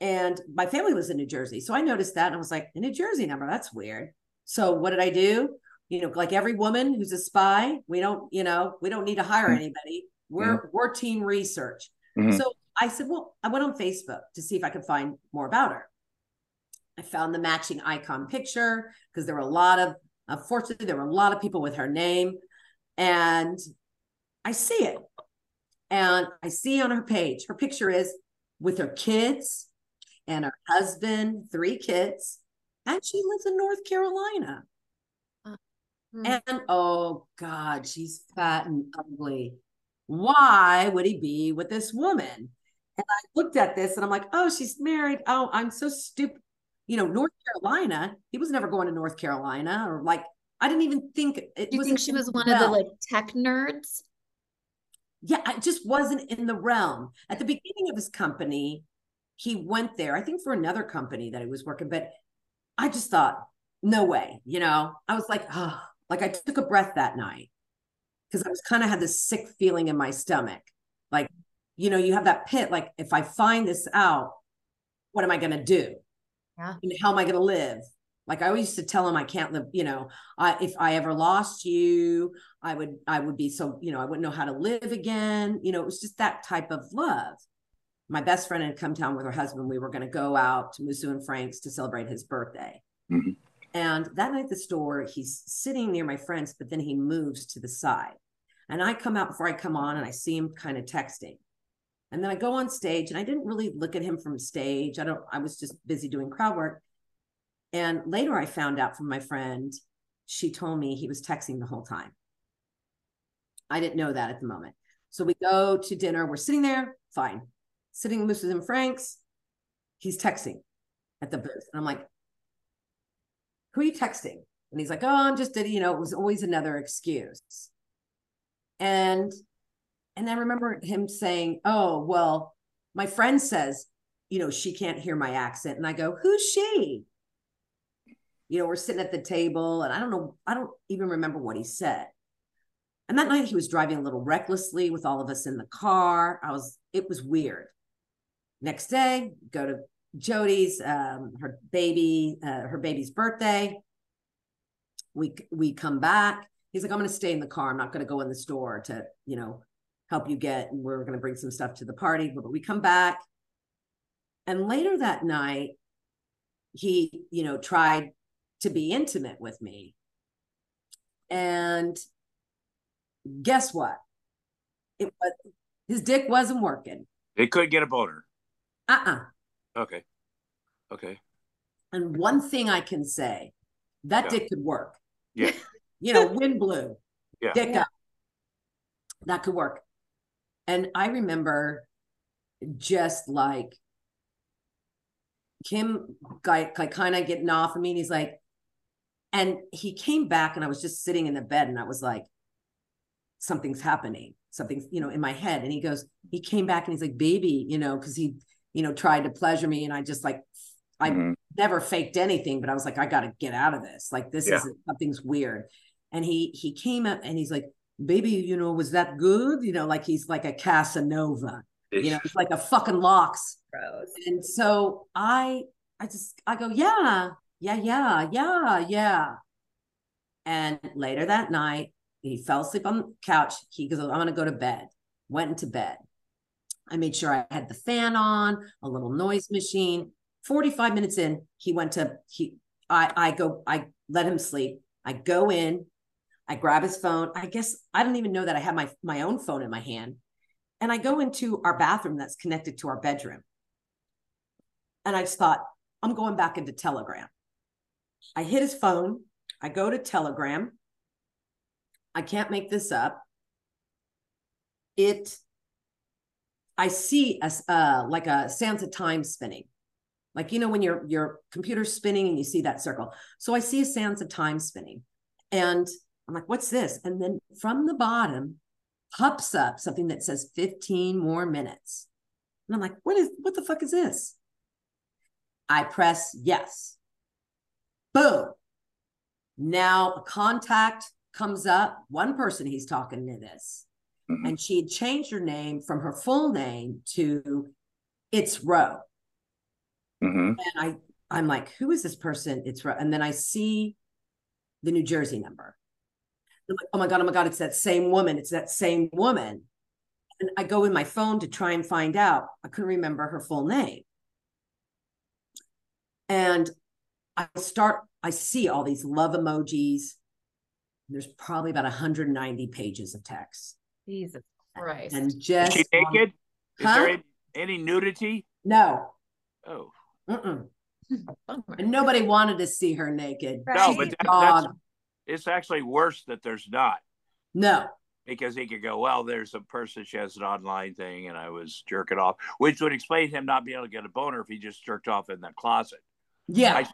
And my family was in New Jersey. So I noticed that and I was like, a New Jersey number, that's weird. So what did I do? You know, like every woman who's a spy, we don't, you know, we don't need to hire anybody. We're we're team research. Mhm. So I said, well, I went on Facebook to see if I could find more about her. I found the matching icon picture because there were a lot of, unfortunately, there were a lot of people with her name. And I see it. And I see on her page, her picture is with her kids and her husband, three kids, and she lives in North Carolina. Uh, hmm. And oh God, she's fat and ugly. Why would he be with this woman? And I looked at this and I'm like, oh, she's married. Oh, I'm so stupid. You know, North Carolina. He was never going to North Carolina or like, I didn't even think it Do you think she was one of the like tech nerds? Yeah, I just wasn't in the realm. At the beginning of his company, he went there, I think for another company that he was working, but I just thought, no way, you know. I was like, oh, like I took a breath that night because I was kind of had this sick feeling in my stomach. Like, you know, you have that pit, like if I find this out, what am I gonna do? Yeah. And how am I gonna live? Like I always used to tell him I can't live, you know, I if I ever lost you, I would I would be so, you know, I wouldn't know how to live again. You know, it was just that type of love. My best friend had come down with her husband. We were going to go out to Musso and Frank's to celebrate his birthday. Mhm. And that night at the store, he's sitting near my friends, but then he moves to the side. And I come out before I come on and I see him kind of texting. And then I go on stage and I didn't really look at him from stage. I don't, I was just busy doing crowd work. And later I found out from my friend, she told me he was texting the whole time. I didn't know that at the moment. So we go to dinner. We're sitting there, fine. Sitting with Musso and Frank's. He's texting at the booth. And I'm like, who are you texting? And he's like, oh, I'm just, you know, it was always another excuse. And and I remember him saying, oh, well, my friend says, you know, she can't hear my accent. And I go, who's she? You know, we're sitting at the table and I don't know, I don't even remember what he said. And that night he was driving a little recklessly with all of us in the car. I was, it was weird. Next day, go to Jody's, um, her baby, uh, her baby's birthday. We we come back. He's like, I'm going to stay in the car. I'm not going to go in the store to, you know, help you get. And we're going to bring some stuff to the party. But we come back, and later that night, he, you know, tried to be intimate with me. And guess what? It was his dick wasn't working. It could get a boner. Uh-uh. Okay. Okay. And one thing I can say, that Yeah. dick could work. Yeah. You know, wind blew, Yeah. dick up. That could work. And I remember just like Kim like, like kind of getting off of me. And he's like, and he came back and I was just sitting in the bed and I was like, something's happening. Something's, you know, in my head. And he goes, he came back and he's like, baby, you know, because he, you know, tried to pleasure me. And I just like, I Mhm. never faked anything, but I was like, I got to get out of this. Like, this Yeah. is something's weird. And he, he came up and he's like, baby, you know, was that good? You know, like he's like a Casanova, you know, he's like a fucking locks. Gross. And so I, I just, I go, yeah, yeah, yeah, yeah, yeah. And later that night, he fell asleep on the couch. He goes, I'm going to go to bed. Went into bed. I made sure I had the fan on, a little noise machine. 45 minutes in, he went to he I I go I let him sleep. I go in, I grab his phone. I guess I don't even know that I have my my own phone in my hand. And I go into our bathroom that's connected to our bedroom. And I just thought, I'm going back into Telegram. I hit his phone. I go to Telegram. I can't make this up. It, I see a uh, like a sands of time spinning, like you know when your your computer's spinning and you see that circle. So I see a sands of time spinning, and I'm like, "What's this?" And then from the bottom pops up something that says 15 more minutes, and I'm like, "What is what the fuck is this?" I press yes. Boom. Now a contact comes up, one person he's talking to this. Mm-hmm. And she had changed her name from her full name to It's Roe. Mm-hmm. And I, I'm like, who is this person? It's Roe. And then I see the New Jersey number. I'm like, oh my God, oh my God, it's that same woman. It's that same woman. And I go in my phone to try and find out. I couldn't remember her full name. And I start, I see all these love emojis. There's probably about 190 pages of text. Jesus Christ. And just. Is she naked? On, Is there any, any, nudity? No. Oh. Mm-mm. and nobody wanted to see her naked. No, She's but that, that's, it's actually worse that there's not. No. Because he could go, well, there's a person, she has an online thing, and I was jerking off, which would explain him not being able to get a boner if he just jerked off in the closet. Yeah. I,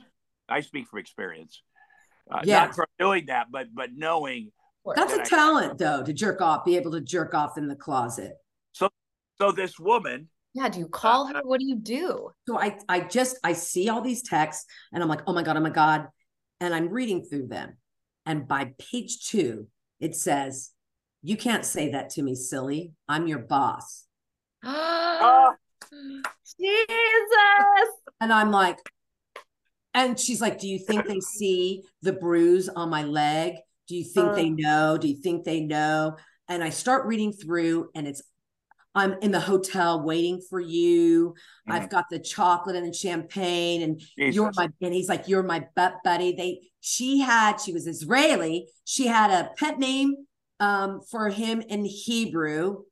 I speak from experience. Uh, yeah. Not from doing that, but but knowing. That's a I, talent, though, to jerk off, be able to jerk off in the closet. So, so this woman. Yeah. Do you call uh, her? What do you do? So I, I just, I see all these texts, and I'm like, oh my god, oh my god, and I'm reading through them, and by page two, it says, "You can't say that to me, silly. I'm your boss." oh, Jesus. And I'm like, and she's like, Do you think they see the bruise on my leg? Do you think uh, they know? Do you think they know? And I start reading through, and it's I'm in the hotel waiting for you. Mm-hmm. I've got the chocolate and the champagne, and Jesus. you're my and he's like, You're my butt buddy. They she had, she was Israeli, she had a pet name um, for him in Hebrew,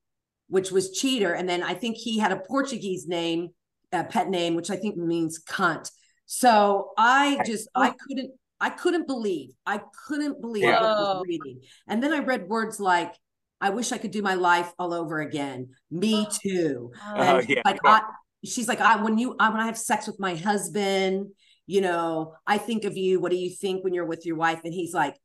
which was cheater. And then I think he had a Portuguese name, a pet name, which I think means cunt. So I just I couldn't I couldn't believe I couldn't believe yeah. what I was reading. And then I read words like I wish I could do my life all over again. Me too. Oh, uh, and yeah. like I, she's like I when you I, when I have sex with my husband, you know, I think of you. What do you think when you're with your wife? And he's like,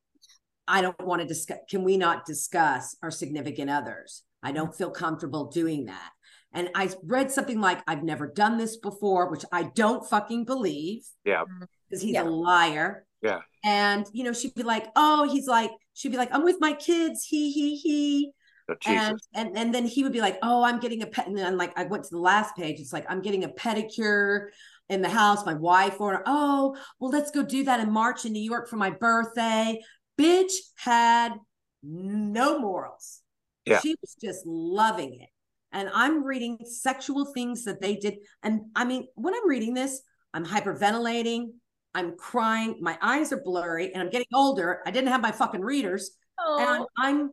I don't want to discuss. Can we not discuss our significant others? I don't feel comfortable doing that. And I read something like, I've never done this before, which I don't fucking believe. Yeah. Because he's yeah. a liar. Yeah. And, you know, she'd be like, oh, he's like, she'd be like, I'm with my kids. He, he, he. Oh, and, and and then he would be like, oh, I'm getting a pet. And then like I went to the last page. It's like, I'm getting a pedicure in the house. My wife or oh, well, let's go do that in March in New York for my birthday. Bitch had no morals. Yeah. She was just loving it and I'm reading sexual things that they did. And I mean, when I'm reading this, I'm hyperventilating, I'm crying, my eyes are blurry, and I'm getting older. I didn't have my fucking readers. And I'm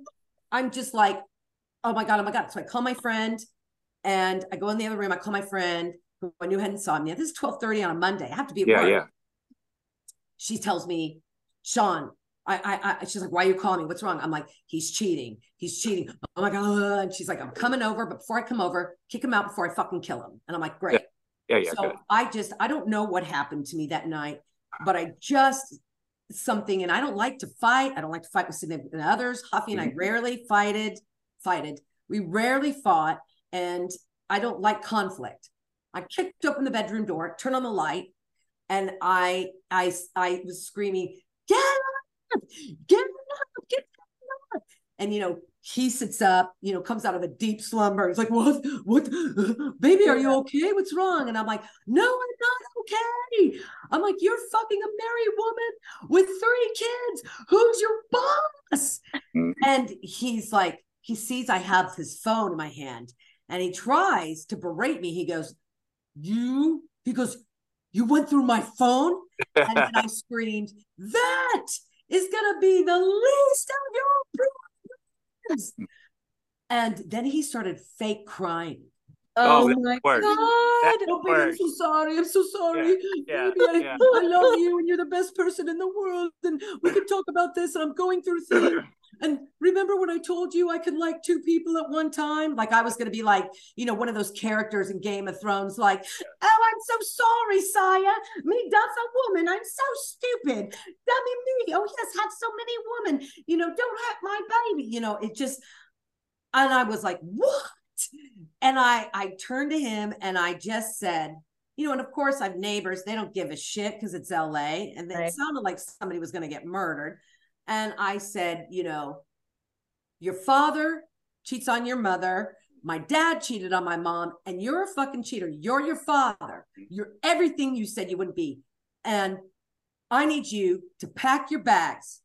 I'm just like, oh my God, oh my God. So I call my friend and I go in the other room, I call my friend who I knew hadn't saw me. This is 12:30 on a Monday. I have to be at yeah, work. Yeah. She tells me, Shawn, I, I, I, she's like, why are you calling me? What's wrong? I'm like, he's cheating. He's cheating. Oh my God. And she's like, I'm coming over, but before I come over, kick him out before I fucking kill him. And I'm like, great. Yeah, yeah. yeah so good. I just, I don't know what happened to me that night, but I just, something, and I don't like to fight. I don't like to fight with significant others. Huffy and I mm-hmm. rarely fighted, fighted. We rarely fought, and I don't like conflict. I kicked open the bedroom door, turned on the light, and I, I, I was screaming, get up! get up, get up. And you know, he sits up, you know, comes out of a deep slumber. He's like, What, what, baby, are you okay? What's wrong? And I'm like, No, I'm not okay. I'm like, You're fucking a married woman with three kids. Who's your boss? Mm-hmm. And he's like, He sees I have his phone in my hand. and he tries to berate me. He goes, You, he goes, You went through my phone? And then I screamed, That is going to be the least of your problems. And then he started fake crying. Oh, Oh, my worse. god. Oh, baby, I'm so sorry. I'm so sorry. Yeah, Baby, I, yeah. I love you and you're the best person in the world. And we could talk about this. And I'm going through things. And remember when I told you I could like two people at one time? Like I was going to be like, you know, one of those characters in Game of Thrones, like, oh, I'm so sorry, Saya. Me, that's a woman. I'm so stupid. That me, me. Oh, yes, had so many women. You know, don't hurt my baby. You know, it just, and I was like, what? And I, I turned to him and I just said, you know, and of course I've neighbors, they don't give a shit because it's LA. And Right. it sounded like somebody was going to get murdered. And I said, you know, your father cheats on your mother. My dad cheated on my mom, and you're a fucking cheater. You're your father. You're everything you said you wouldn't be. And I need you to pack your bags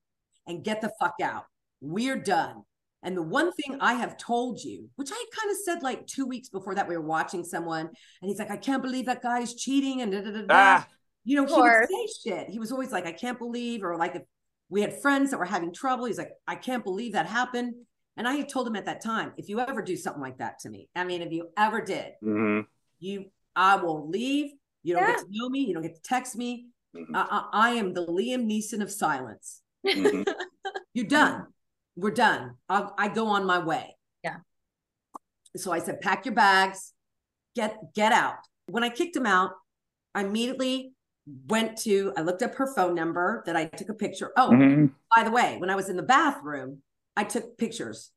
and get the fuck out. We're done. And the one thing I have told you, which I kind of said like two weeks before that, we were watching someone, and he's like, I can't believe that guy is cheating, and da da da da. Ah. You know, Of he would say shit. He was always like, I can't believe, or like if we had friends that were having trouble, he's like, I can't believe that happened. And I had told him at that time, if you ever do something like that to me, I mean, if you ever did, hmm you, I will leave. You don't Yeah. get to know me. You don't get to text me. Mhm. I, I, I am the Liam Neeson of silence. hmm You're done. We're done. I'll, I go on my way. Yeah. So I said, pack your bags, get get out. When I kicked him out, I immediately went to. I looked up her phone number that I took a picture. Oh, Mhm. by the way, when I was in the bathroom, I took pictures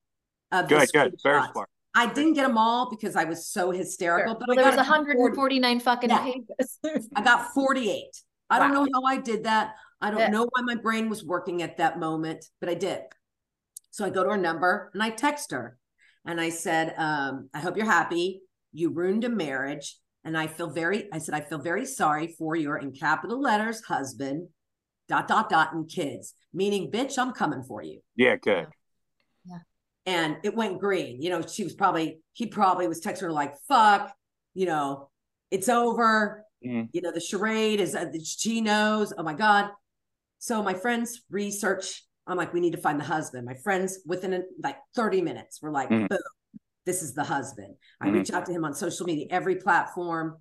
of the Good, good. Very smart. I didn't get them all because I was so hysterical. Sure. But Well, I there was got 40 149 fucking Yeah. pages. I got 48. I don't know how I did that. I don't Yeah. know why my brain was working at that moment, but I did. So I go to her number and I text her and I said, um, I hope you're happy. You ruined a marriage. And I feel very, I said, I feel very sorry for your, in capital letters, husband, dot, dot, dot, and kids, meaning, bitch, I'm coming for you. Yeah, good. Yeah. And it went green. You know, she was probably, he probably was texting her like, fuck, you know, it's over. Mhm. You know, the charade is, uh, she knows. Oh my God. So my friends research. I'm like, we need to find the husband. My friends, within like 30 minutes, were like, Mhm. boom, this is the husband. I Mhm. reach out to him on social media, every platform.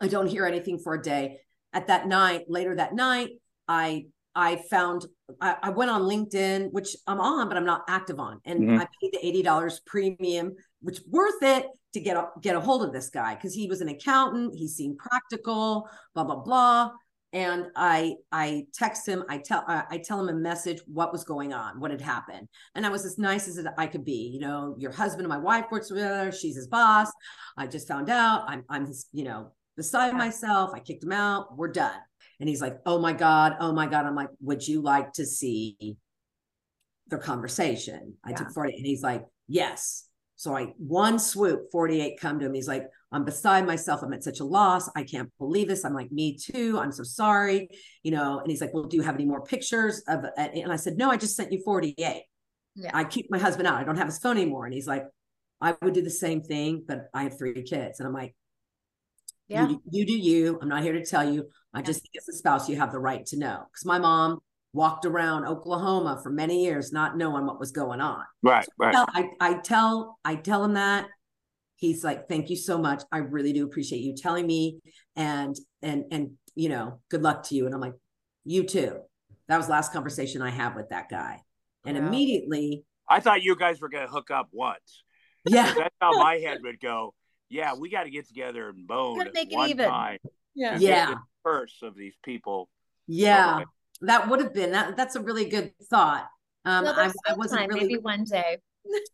I don't hear anything for a day. At that night, later that night, I I found I, I went on LinkedIn, which I'm on, but I'm not active on, and Mhm. I paid the eighty dollars premium, which worth it to get a, get a hold of this guy because he was an accountant. He seemed practical, blah blah blah. And I I text him. I tell I, tell him a message what was going on, what had happened, and I was as nice as I could be. You know, your husband and my wife works together. She's his boss. I just found out. I'm I'm his. You know, beside myself. I kicked him out. We're done. And he's like, oh my God, oh my God. I'm like, would you like to see their conversation? I took 40 and he's like, yes. So I one swoop, 48 come to him. He's like, I'm beside myself. I'm at such a loss. I can't believe this. I'm like, me too. I'm so sorry. You know, and he's like, Well, do you have any more pictures of and I said, No, I just sent you 48. Yeah. I keep my husband out. I don't have his phone anymore. And he's like, I would do the same thing, but I have three kids. And I'm like, Yeah. you, you do you. I'm not here to tell you. I just think as a spouse, you have the right to know. Because my mom walked around Oklahoma for many years not knowing what was going on. Right, right. Tell- I, I tell I tell him that. He's like, thank you so much. I really do appreciate you telling me. And and and you know, good luck to you. And I'm like, you too. That was the last conversation I had with that guy. And Wow. immediately, I thought you guys were going to hook up once. yeah, That's how my head would go. Yeah, we got to get together and bone Gotta make it even. time. Yeah. to Yeah. the Curse of these people. yeah. Okay. That would have been that. That's a really good thought. Um, Well, I, I wasn't time. really Maybe one day.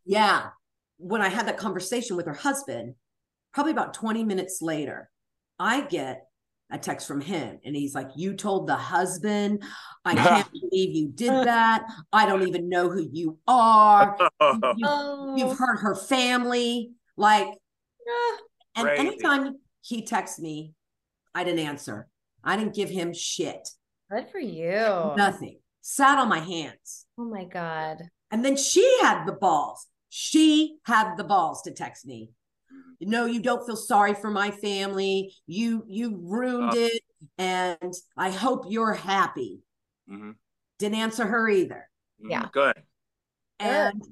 Yeah. When I had that conversation with her husband, probably about 20 minutes later, I get a text from him and he's like, You told the husband, I can't believe you did that. I don't even know who you are. You, Oh. have hurt her family. Like, and Crazy. anytime he texts me, I didn't answer. I didn't give him shit. Good for you. Nothing. Sat on my hands. Oh my God. And then she had the balls. She had the balls to text me. no you don't feel sorry for my family you you ruined Oh. it and i hope you're happy Mhm. didn't answer her either Yeah. Good. and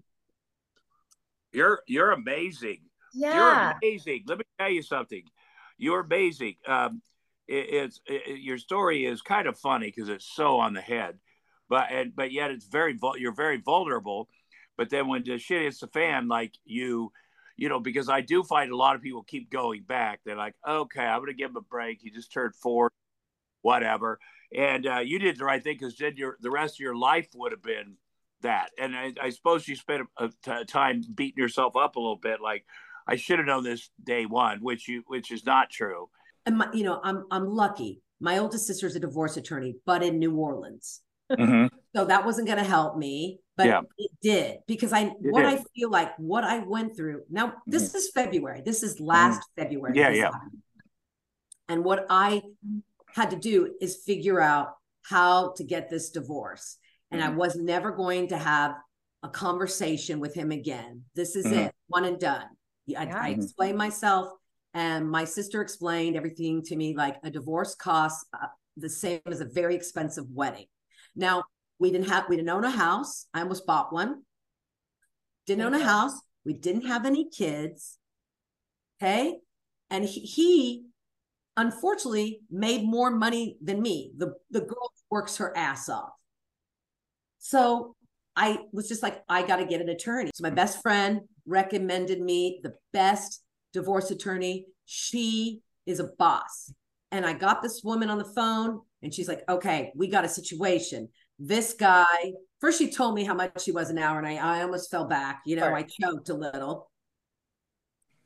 You're you're amazing. Yeah. You're amazing. Let me tell you something. You're amazing. Um, it, it's it, your story is kind of funny because it's so on the head, but and but yet it's very you're very vulnerable. But then when the shit hits the fan, like you, you know, because I do find a lot of people keep going back. They're like, okay, I'm gonna give him a break. He just turned four, whatever. And uh, you did the right thing because then your the rest of your life would have been that. And I, I suppose you spent a, a t- time beating yourself up a little bit, like I should have known this day one, which you which is not true. and my, you know i'm i'm lucky my oldest sister's a divorce attorney but in new orleans so that wasn't going to help me but Yeah. it did because i It what did. i feel like what i went through now this is february this is last february Mm-hmm. Yeah, yeah. happened. and what i had to do is figure out how to get this divorce and Mm-hmm. i was never going to have a conversation with him again this is it one and done I, Yeah. I explained myself and my sister explained everything to me like a divorce costs uh, the same as a very expensive wedding now we didn't have we didn't own a house. I almost bought one. Didn't own a house. We didn't have any kids. Okay? And he, he unfortunately made more money than me the the girl works her ass off. So i was just like i got to get an attorney. So my best friend recommended me the best divorce attorney. She is a boss. And i got this woman on the phone and she's like okay we got a situation this guy first she told me how much she was an hour and i, I almost fell back you know Sure. i choked a little.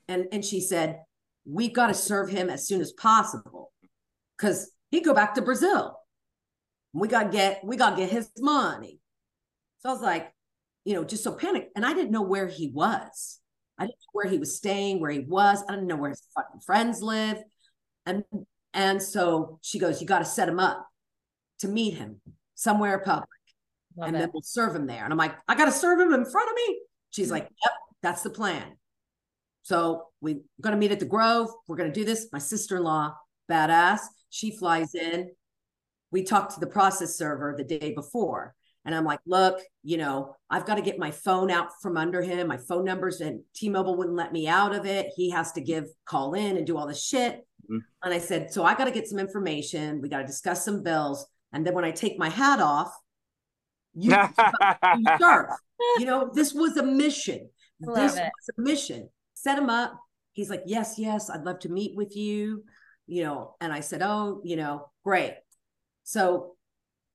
And and she said we got to serve him as soon as possible because he'd go back to brazil. We got to get we got to get his money. So i was like you know just so panicked and i didn't know where he was. I didn't know where he was staying where he was. I didn't know where his fucking friends live. And and so she goes you got to set him up to meet him somewhere public Love and it. then we'll serve him there. And I'm like, I got to serve him in front of me. She's like, Yep, that's the plan. So we're going to meet at the Grove. We're going to do this. My sister in law, badass, she flies in. We talked to the process server the day before. And I'm like, look, you know, I've got to get my phone out from under him. My phone numbers and T Mobile wouldn't let me out of it. He has to give, call in and do all this shit. Mhm. And I said, so I got to get some information. We got to discuss some bills. And then when I take my hat off, you, you serve. You know, this was a mission. Love this it. was a mission. Set him up. He's like, yes, yes, I'd love to meet with you. You know, and I said, oh, you know, great. So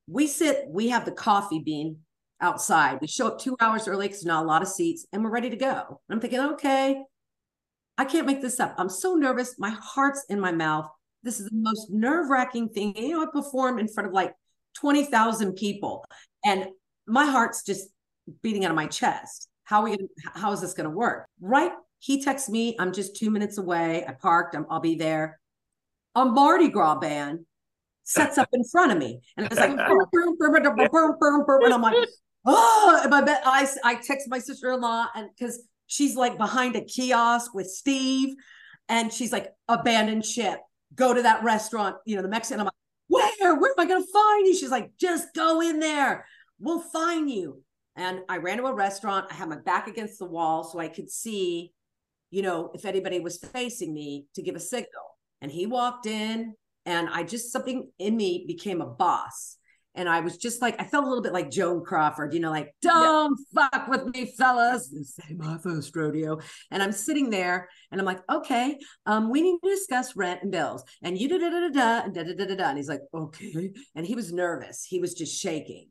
we sit, we have the coffee bean outside. We show up two hours early because not a lot of seats, and we're ready to go. And I'm thinking, okay, I can't make this up. I'm so nervous. My heart's in my mouth. This is the most nerve wracking thing. You know, I perform in front of like 20,000 people and my heart's just beating out of my chest. How are we, how is this going to work? Right. He texts me, I'm just two minutes away. I parked, i will be there. A Mardi Gras band sets up in front of me. And it's like, and I'm like, ah! oh, and my I, I text my sister in law and because she's like behind a kiosk with Steve and she's like, abandoned ship go to that restaurant, you know, the Mexican. I'm like, where, where am I going to find you? She's like, just go in there. We'll find you. And I ran to a restaurant. I had my back against the wall so I could see, you know, if anybody was facing me to give a signal. And he walked in, and I just something in me became a boss. And I was just like, I felt a little bit like Joan Crawford, you know, like, don't fuck with me, fellas. This ain't my first rodeo. And I'm sitting there and I'm like, okay, um, we need to discuss rent and bills. And you da da da da da da da da da. And he's like, okay. And he was nervous. He was just shaking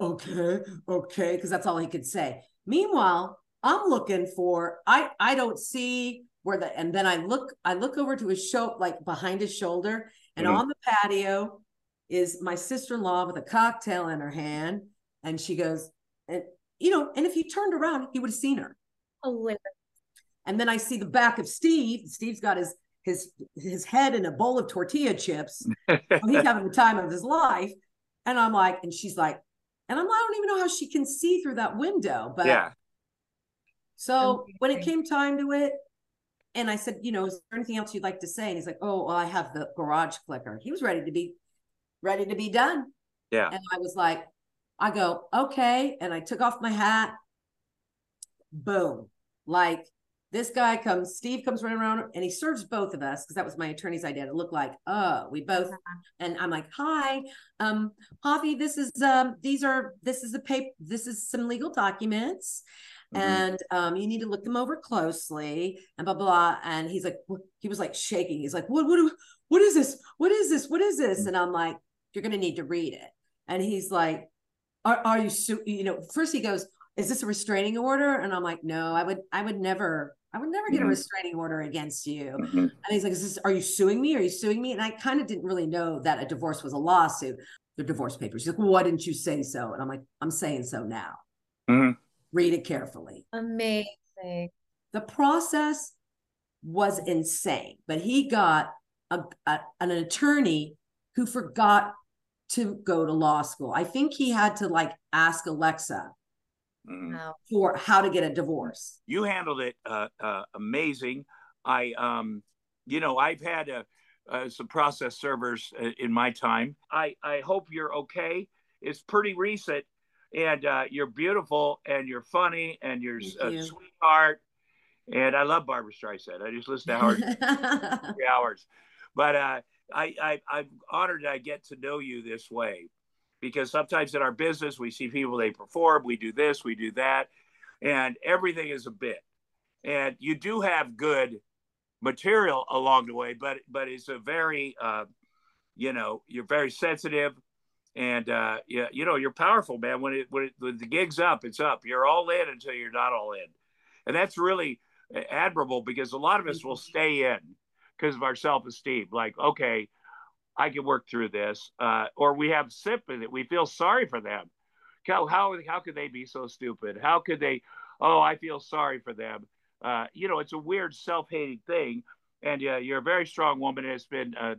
okay okay because that's all he could say meanwhile i'm looking for i i don't see where the and then i look i look over to his show like behind his shoulder and Mhm. on the patio is my sister-in-law with a cocktail in her hand and she goes and you know and if he turned around he would have seen her Hilarious. and then i see the back of steve steve's got his his his head in a bowl of tortilla chips he's having the time of his life. And I'm like, and she's like, and I'm, like, I don't even know how she can see through that window. But yeah. so when it came time to it, and I said, you know, is there anything else you'd like to say? And he's like, oh, well, I have the garage clicker. He was ready to be ready to be done. Yeah. And I was like, I go, okay. And I took off my hat. Boom. Like this guy comes, Steve comes running around and he serves both of us because that was my attorney's idea. It looked like, oh, we both, and I'm like, hi, um, Javi, this is um, these are this is a paper, this is some legal documents. Mm-hmm. And um, you need to look them over closely and blah, blah blah. And he's like, wh- he was like shaking. He's like, what, what, do- what is this? What is this? What is this? And I'm like, you're gonna need to read it. And he's like, are, are you su-? you know, first he goes, is this a restraining order? And I'm like, no, I would, I would never, I would never get a Mhm. restraining order against you. Mhm. And he's like, is this, are you suing me? Are you suing me? And I kind of didn't really know that a divorce was a lawsuit. The divorce papers. He's like, why didn't you say so? And I'm like, I'm saying so now. Mhm. Read it carefully. Amazing. The process was insane, but he got a, a- an attorney who forgot to go to law school. I think he had to like ask Alexa Mhm. For how to get a divorce. you handled it uh, uh, amazing. I, um, you know, I've had uh uh, some process servers uh, in my time. I, I hope you're okay. It's pretty recent, and uh, you're beautiful, and you're funny, and you're Thank a you. sweetheart. And I love Barbra Streisand. I just listen to Howard three hours. But uh, I, I, I'm honored I get to know you this way because sometimes in our business, we see people, they perform, we do this, we do that, and everything is a bit. And you do have good material along the way, but but it's a very, uh, you know, you're very sensitive, and uh, yeah, you know, you're powerful, man. When it when, it, when the gig's up, it's up. You're all in until you're not all in, and that's really admirable because a lot of us will stay in because of our self-esteem. Like, okay, I can work through this, uh, or we have sympathy. We feel sorry for them. How how how could they be so stupid? How could they? Oh, I feel sorry for them. Uh, you know, it's a weird self-hating thing, and uh, you're a very strong woman. And it's been a,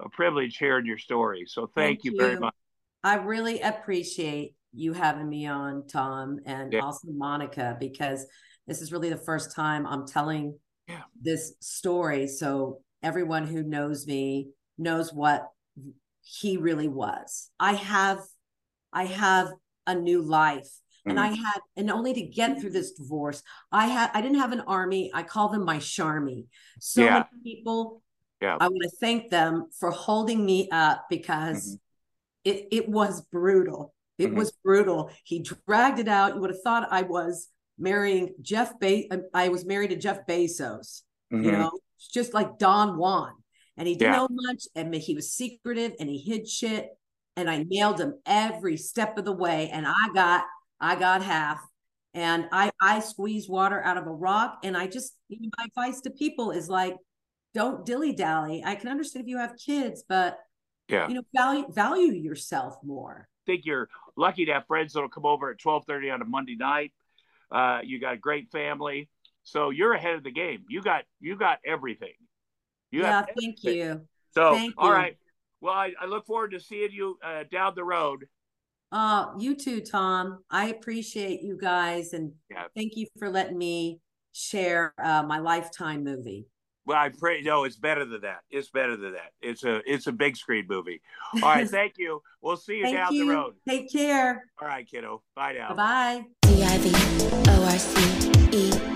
a privilege hearing your story. So thank, you, very much. I really appreciate you having me on, Tom, and Yeah. also Monica, because this is really the first time I'm telling Yeah. this story. So everyone who knows me knows what he really was. I have, I have a new life. And I had, and only to get through this divorce, I had, I didn't have an army. I call them my Charmy. So Yeah. many people Yeah. I want to thank them for holding me up because it it was brutal. It Mhm. was brutal. He dragged it out. You would have thought I was marrying Jeff Be- I was married to Jeff Bezos. You Mhm. know, just like Don Juan. And he didn't Yeah. know much, and he was secretive, and he hid shit. And I nailed him every step of the way. And I got, I got half. And I, I squeeze water out of a rock. And I just, you know, my advice to people is like, don't dilly dally. I can understand if you have kids, but Yeah. you know, value value yourself more. think you're lucky to have friends that'll come over at 12:30 on a Monday night. Uh, you got a great family, so you're ahead of the game. You got you got everything. You yeah, have thank you. So Thank all you. right. Well, I, I look forward to seeing you uh, down the road. Uh, you too, Tom. I appreciate you guys and Yeah. thank you for letting me share uh, my lifetime movie. Well, I pray. No, it's better than that. It's better than that. It's a it's a big screen movie. All right. thank you. We'll see you Thank down you. the road. Take care. All right, kiddo. Bye now. Bye P